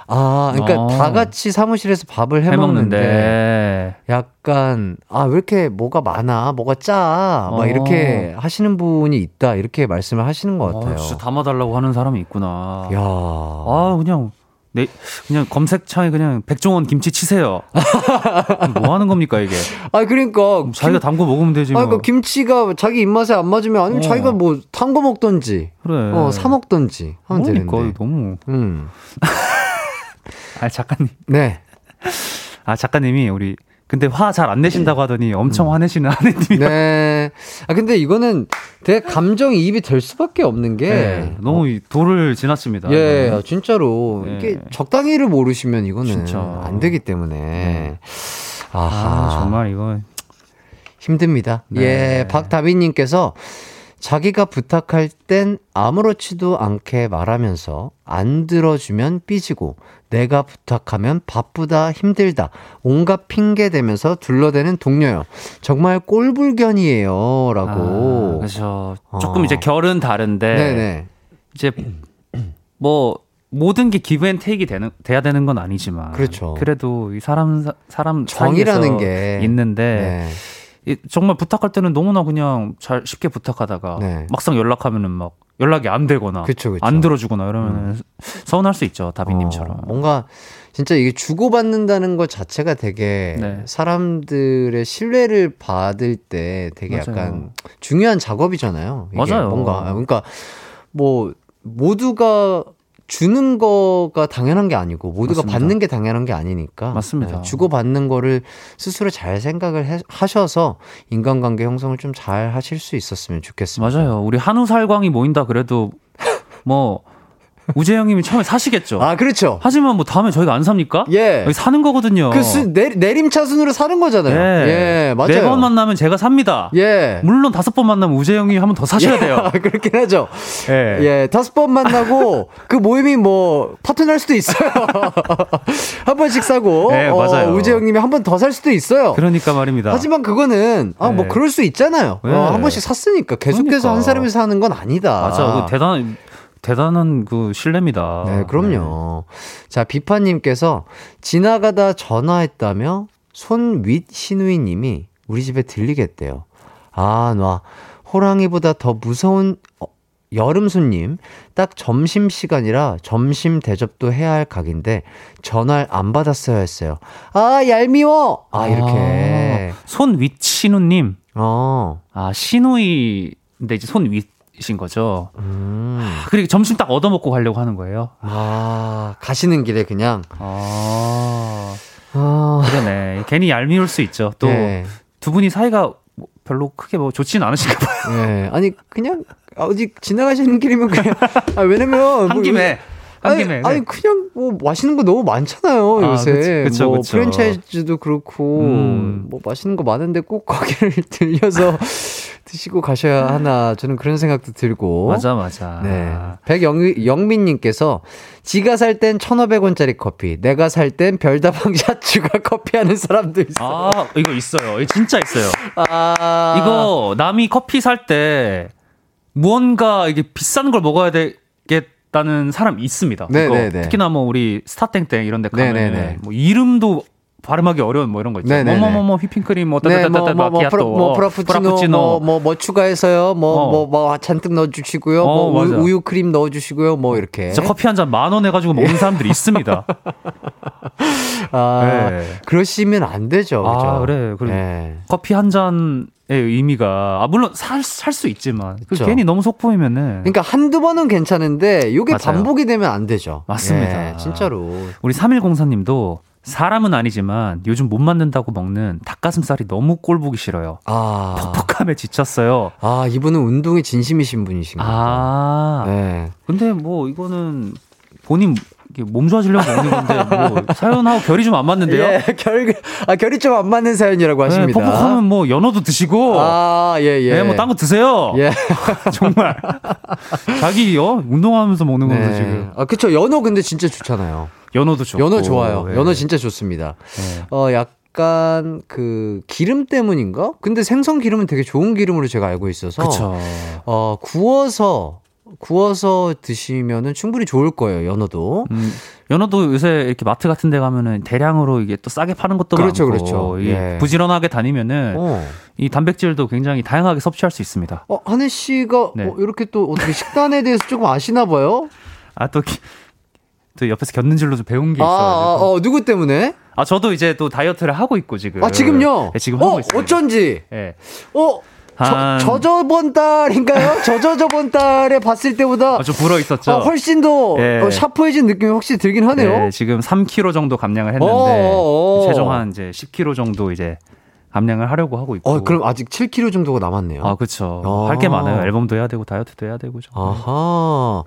아, 그러니까 어. 다 같이 사무실에서 밥을 해 먹는데. 약간 아 왜 이렇게 뭐가 많아 뭐가 짜 막 어. 이렇게 하시는 분이 있다 이렇게 말씀을 하시는 것 같아요. 어, 진짜 담아 달라고 하는 사람이 있구나. 야, 아, 그냥, 네, 그냥 검색창에 그냥 백종원 김치 치세요. 뭐 하는 겁니까, 이게? 아 그러니까 자기가 담궈 먹으면 되지. 아 뭐. 그러니까 김치가 자기 입맛에 안 맞으면 아니면 어. 자기가 뭐탄거 먹던지 그래. 어사 먹던지 하면 그러니까 되는데. 너무. 음, *laughs* 아, 작가님. 네. 아, 작가님이 우리, 근데 화 잘 안 내신다고 하더니 엄청 화내시는 아내님이. 음. 네. 아 근데 이거는 되게 감정이입이 될 수밖에 없는 게 네, 너무 이 도를 지났습니다. 예, 이거는. 진짜로 네. 이게 적당히를 모르시면 이거는 진짜. 안 되기 때문에 아하 아, 정말 이거. 힘듭니다. 네. 예, 박다빈님께서 자기가 부탁할 땐 아무렇지도 않게 말하면서 안 들어주면 삐지고 내가 부탁하면 바쁘다 힘들다 온갖 핑계 대면서 둘러대는 동료요. 정말 꼴불견이에요. 라고. 아, 그렇죠. 조금 어. 이제 결은 다른데. 네네. 이제 뭐 모든 게 give and take이 되는 돼야 되는 건 아니지만 그렇죠. 그래도 이 사람 사- 사람 정이라는 사이에서 게 있는데 네. 이 정말 부탁할 때는 너무나 그냥 잘 쉽게 부탁하다가 네. 막상 연락하면은 막 연락이 안 되거나 그쵸, 그쵸. 안 들어주거나 이러면 서운할 수 있죠 다비님처럼 어, 뭔가 진짜 이게 주고받는다는 것 자체가 되게 네. 사람들의 신뢰를 받을 때 되게 맞아요. 약간 중요한 작업이잖아요. 이게 맞아요. 뭔가 그러니까 뭐 모두가 주는 거가 당연한 게 아니고 모두가 맞습니다. 받는 게 당연한 게 아니니까 맞습니다. 네, 주고 받는 거를 스스로 잘 생각을 해- 하셔서 인간관계 형성을 좀 잘 하실 수 있었으면 좋겠습니다. 맞아요 우리 한우살광이 모인다 그래도 뭐 우재영님이 처음에 사시겠죠 아 그렇죠. 하지만 뭐 다음에 저희가 안 삽니까? 예. 사는 거거든요. 그 수, 내, 내림차순으로 사는 거잖아요. 예, 맞아요. 네 번 만나면 제가 삽니다. 예. 물론 다섯 번 만나면 우재영이 한 번 더 사셔야 돼요. 아, *laughs* 그렇긴 하죠. 예. 예, 다섯 번 만나고 *laughs* 그 모임이 뭐 파토날 수도 있어요. *laughs* 한 번씩 사고 네, 맞아요. 어, 우재영님이 한 번 더 살 수도 있어요. 그러니까 말입니다. 하지만 그거는 아뭐 네. 그럴 수 있잖아요. 네. 어, 한 번씩 샀으니까 계속해서 그러니까. 한 사람이 사는 건 아니다. 맞아. 그 대단 대단한 그 신뢰입니다. 네, 그럼요. 자, 비파님께서 지나가다 전화했다며 손윗 신우이님이 우리 집에 들리겠대요. 아, 놔. 호랑이보다 더 무서운 어, 여름 손님. 딱 점심 시간이라 점심 대접도 해야 할 각인데 전화를 안 받았어야 했어요. 아, 얄미워. 아, 이렇게. 아, 손윗 신우님. 어. 아 신우이인데 이제 손윗 이신 거죠. 음. 그리고 점심 딱 얻어먹고 가려고 하는 거예요. 아, 가시는 길에 그냥. 아 아. 그러네. 괜히 얄미울 수 있죠. 또두 네. 분이 사이가 뭐 별로 크게 뭐 좋지는 않으신가 봐요. 예. 아니 그냥 어디 지나가시는 길이면 그냥 아 왜냐면 한뭐 김에 한 아니, 김에 아니 그냥 뭐 맛있는 거 너무 많잖아요 아, 요새 그치, 그쵸, 뭐 그쵸. 프랜차이즈도 그렇고 음. 뭐 맛있는 거 많은데 꼭 거기를 *laughs* 들려서 *laughs* 드시고 가셔야 하나 저는 그런 생각도 들고 맞아 맞아. 네. 백영민님께서 지가 살 땐 1,500원짜리 커피, 내가 살 땐 별다방 *laughs* 샷 추가 커피 하는 사람도 있어. 아 이거 있어요. 이거 진짜 있어요. 아, 이거 남이 커피 살 때 무언가 이게 비싼 걸 먹어야 되겠 다는 사람이 있습니다. 네, 네, 네. 특히나 뭐 우리 스타땡땡 이런 데 네, 가면 네, 네. 뭐 이름도 발음하기 어려운 뭐 이런 거 있죠. 뭐뭐뭐뭐 휘핑크림 뭐 네, 따따따따 뭐, 뭐, 뭐, 프라, 뭐, 프라푸치노, 뭐, 뭐, 뭐, 추가해서요, 뭐, 어. 뭐, 뭐, 잔뜩 넣어 주시고요, 어, 뭐, 맞아. 우유, 크림 넣어 주시고요, 뭐, 이렇게. 진짜 커피 한 잔 만 원 해 가지고 먹는 사람들이 있습니다. *laughs* 아, 네. 그러시면 안 되죠. 그죠? 아, 그래. 그리고 네. 커피 한 잔 의 의미가 아 물론 살 살 수 있지만 그. 괜히 너무 속 보이면은 그러니까 한두 번은 괜찮은데, 요게 맞아요. 반복이 되면 안 되죠. 맞습니다. 예, 진짜로. 우리 3104 님도 사람은 아니지만 요즘 못 만든다고 먹는 닭가슴살이 너무 꼴 보기 싫어요. 아, 퍽퍽함에 지쳤어요. 아, 이분은 운동에 진심이신 분이신가 보다. 아, 네. 근데 뭐 이거는 본인 몸 좋아지려고 먹는 건데 뭐 *laughs* 사연하고 결이 좀 안 맞는데요. 예, 결, 아, 결이 좀 안 맞는 사연이라고 네, 하십니다. 퍽퍽하면 뭐 연어도 드시고, 아, 예, 예. 네, 뭐딴 거 드세요. 예. *laughs* 정말 자기 어 운동하면서 먹는 거면서 네. 지금 아, 그쵸. 연어 근데 진짜 좋잖아요. 연어도 좋고. 연어 좋아요. 예. 연어 진짜 좋습니다. 네. 어, 약, 약간 그 기름 때문인가? 근데 생선 기름은 되게 좋은 기름으로 제가 알고 있어서 그쵸. 어 구워서 구워서 드시면은 충분히 좋을 거예요 연어도. 음, 연어도 요새 이렇게 마트 같은 데 가면은 대량으로 이게 또 싸게 파는 것도 그렇죠, 많고 그렇죠. 이게 예. 부지런하게 다니면은 어. 이 단백질도 굉장히 다양하게 섭취할 수 있습니다. 어 한혜 씨가 네. 어, 이렇게 또 어떻게 식단에 대해서 조금 아시나 봐요? *laughs* 아 또 또 옆에서 곁는 줄로 좀 배운 게 아, 있어가지고. 아, 어 누구 때문에? 아 저도 이제 또 다이어트를 하고 있고 지금. 아 지금요? 네, 지금 어, 하고 있어요. 어쩐지. 예. 어. 한- 저, 저 저번 달인가요? *laughs* 저저 저번 달에 봤을 때보다 아, 좀 불어 있었죠. 어, 훨씬 더 예. 어, 샤프해진 느낌이 확실히 들긴 하네요. 네, 지금 3kg 정도 감량을 했는데 어어어. 최종 한 이제 10kg 정도 이제 감량을 하려고 하고 있고. 어, 그럼 아직 7kg 정도가 남았네요. 아, 그렇죠. 아. 할게 많아요. 앨범도 해야 되고 다이어트도 해야 되고 좀. 아하.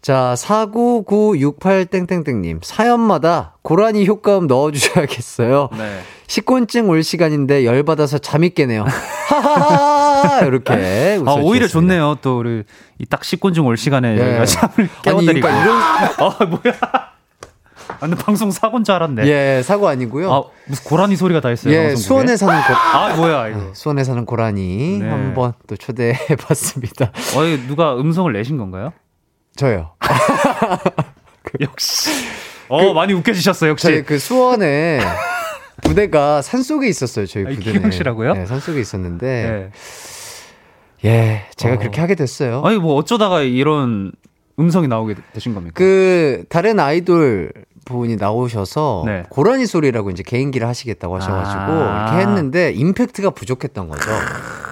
자, 49968 땡땡땡 님. 사연마다 고라니 효과음 넣어 주셔야겠어요. 네. 식곤증 올 시간인데 열 받아서 잠이 깨네요. 하하하! *laughs* 이렇게. 아, 오히려 웃어주셨습니다. 좋네요. 또 우리 이딱 식곤증 올 시간에 예. 잠을 아니, 깨워드리고. 그러니까 이런, 아, 뭐야. 아, 근데 방송 사고인 줄 알았네. 예, 사고 아니고요. 아, 무슨 고라니 소리가 다 있어요. 예? 수원에 사는 고, 아, 뭐야, 이거. 수원에 사는 고라니 네. 한번 또 초대해 봤습니다. 어, 누가 음성을 내신 건가요? 저요. *laughs* 역시. 어, 많이 웃겨주셨어요, 역시. 그 수원에 *laughs* 부대가 산 속에 있었어요, 저희 아, 부대는. 기용 씨라고요? 네, 산 속에 있었는데. 네. 예, 제가 어. 그렇게 하게 됐어요. 아니, 뭐 어쩌다가 이런 음성이 나오게 되신 겁니까? 그 다른 아이돌 분이 나오셔서 네. 고라니 소리라고 이제 개인기를 하시겠다고 하셔가지고 아. 이렇게 했는데 임팩트가 부족했던 거죠.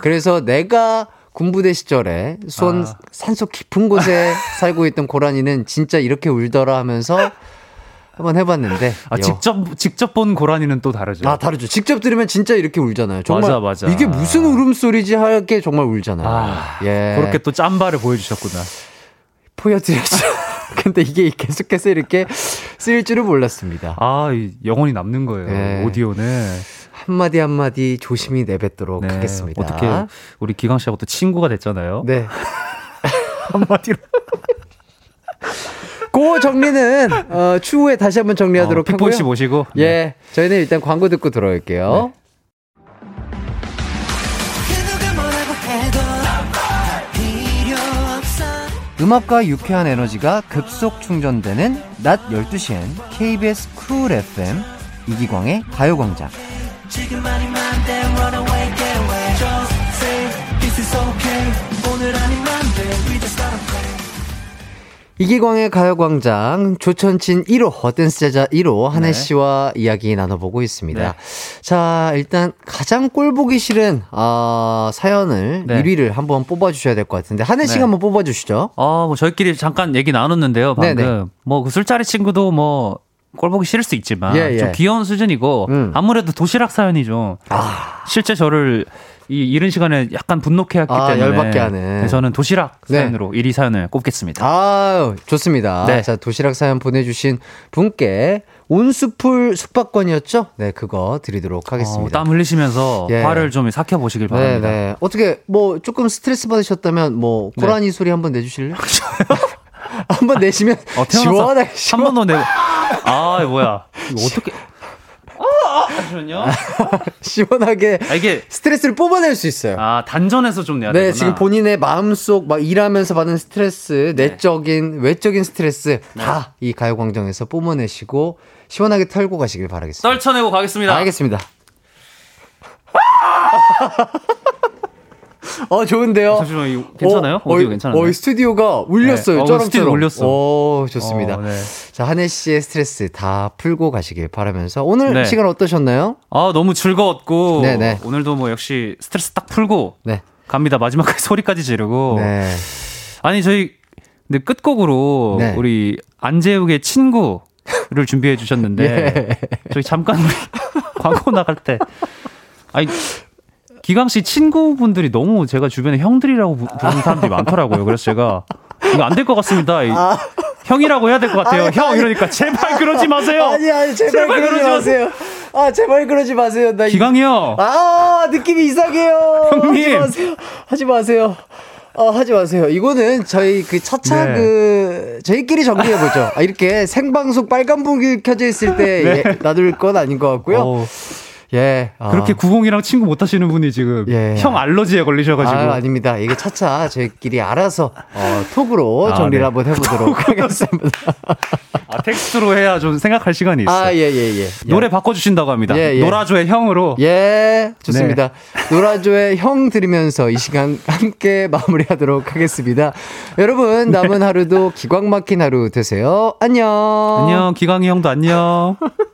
그래서 내가 군부대 시절에 수원 아. 산속 깊은 곳에 *laughs* 살고 있던 고라니는 진짜 이렇게 울더라 하면서 한번 해봤는데 아, 여- 직접, 직접 본 고라니는 또 다르죠. 아 다르죠. 직접 들으면 진짜 이렇게 울잖아요. 정말 맞아, 맞아. 이게 무슨 울음소리지 할게 정말 울잖아요. 아, 예. 그렇게 또 짬바를 보여주셨구나. 보여드렸죠. *laughs* 근데 이게 계속해서 이렇게 쓰일 줄은 몰랐습니다. 아, 이 영원히 남는 거예요. 네. 오디오는. 한마디 한마디 조심히 내뱉도록 네. 하겠습니다. 어떻게 우리 기광 씨하고 또 친구가 됐잖아요. 네. *laughs* *laughs* 한마디로. 그 정리는 어, 추후에 다시 한번 정리하도록 어, 하고요. 씨 모시고. 네. 예, 저희는 일단 광고 듣고 들어올게요. 음악과 유쾌한 에너지가 급속 충전되는 낮 12시엔 KBS Cool FM 이기광의 가요광장. 이기광의 가요광장 조천친 1호 댄스 제자 1호 한혜 네. 씨와 이야기 나눠보고 있습니다. 네. 자 일단 가장 꼴 보기 싫은 아, 사연을 네. 1위를 한번 뽑아주셔야 될 것 같은데 한혜 씨가 네. 한번 뽑아주시죠. 어, 뭐 저희끼리 잠깐 얘기 나눴는데요. 방금 네네. 뭐그 술자리 친구도 뭐 꼴보기 싫을 수 있지만 예, 예. 좀 귀여운 수준이고 음. 아무래도 도시락 사연이 좀 실제 저를 이 이른 시간에 약간 분노케 했기 아, 때문에 열받게 하는. 네, 저는 도시락 네. 사연으로 1위 사연을 꼽겠습니다. 아 좋습니다. 네. 자 도시락 사연 보내주신 분께 온수풀 숙박권이었죠? 네 그거 드리도록 어, 하겠습니다. 땀 흘리시면서 예. 화를 좀 삭혀 보시길 네, 바랍니다. 네. 어떻게 뭐 조금 스트레스 받으셨다면 뭐 네. 고라니 소리 한번 내주실래요? *laughs* *laughs* 한 번 내시면 어, 시원하게 한 시원- 번도 내. 아 뭐야? 이거 어떻게? 아, 아, 잠시만요. *laughs* 시원하게 아, 이게 스트레스를 뽑아낼 수 있어요. 아 단전에서 좀 내야 네, 되구나. 지금 본인의 마음속 막 일하면서 받는 스트레스, 내적인, 외적인 스트레스 네. 다이 가요광장에서 뿜어내시고 시원하게 털고 가시길 바라겠습니다. 떨쳐내고 가겠습니다. 알겠습니다. *laughs* 어 좋은데요. 잠시만 이거 괜찮아요? 어, 오디오 어, 괜찮은데? 어, 이 스튜디오가 울렸어요. 네. 어. 스튜디오 울렸어. 오, 좋습니다. 어, 네. 자, 한혜 씨의 스트레스 다 풀고 가시길 바라면서 오늘 네. 시간 어떠셨나요? 아 너무 즐거웠고 네네. 오늘도 뭐 역시 스트레스 딱 풀고 네. 갑니다. 마지막까지 *laughs* 소리까지 지르고. 네. 아니 저희 근데 끝곡으로 네. 우리 안재욱의 친구를 준비해 주셨는데 *laughs* 예. 저희 잠깐 *laughs* 광고 나갈 때 아니 기광 씨 친구분들이 너무 제가 주변에 형들이라고 부- 부르는 사람들이 많더라고요. 그래서 제가 이거 안 될 것 같습니다. 이- 형이라고 해야 될 것 같아요. 아. 아니, 형 아니. 이러니까 제발 그러지 마세요. 아니, 아니, 제발, 제발 그러지 그러지 마세요. 아, 제발 그러지 마세요. 나 형. 아, 느낌이 이상해요. 하지 형님. 마세요. 하지 마세요. 어, 하지 마세요. 이거는 저희 그 차차 네. 그, 저희끼리 정리해 보죠. 아, 이렇게 생방송 빨간 불이 켜져 있을 때 *laughs* 네. 예, 놔둘 건 아닌 것 같고요. 어우, 예. 아. 그렇게 90이랑 친구 못 하시는 분이 지금 예. 형 알러지에 걸리셔가지고. 아, 아닙니다. 이게 차차 저희끼리 알아서 어, 톡으로 아, 정리를 네. 한번 해보도록 하겠습니다. 아, 텍스트로 해야 좀 생각할 시간이 있어요. 아, 예, 예, 예. 노래 바꿔주신다고 합니다. 예, 예. 노라조의 형으로. 예, 좋습니다. 네. 노라조의 형 들으면서 이 시간 함께 마무리하도록 하겠습니다. 여러분, 남은 하루도 기광 막힌 하루 되세요. 안녕. 안녕, 기광이 형도 안녕. *laughs*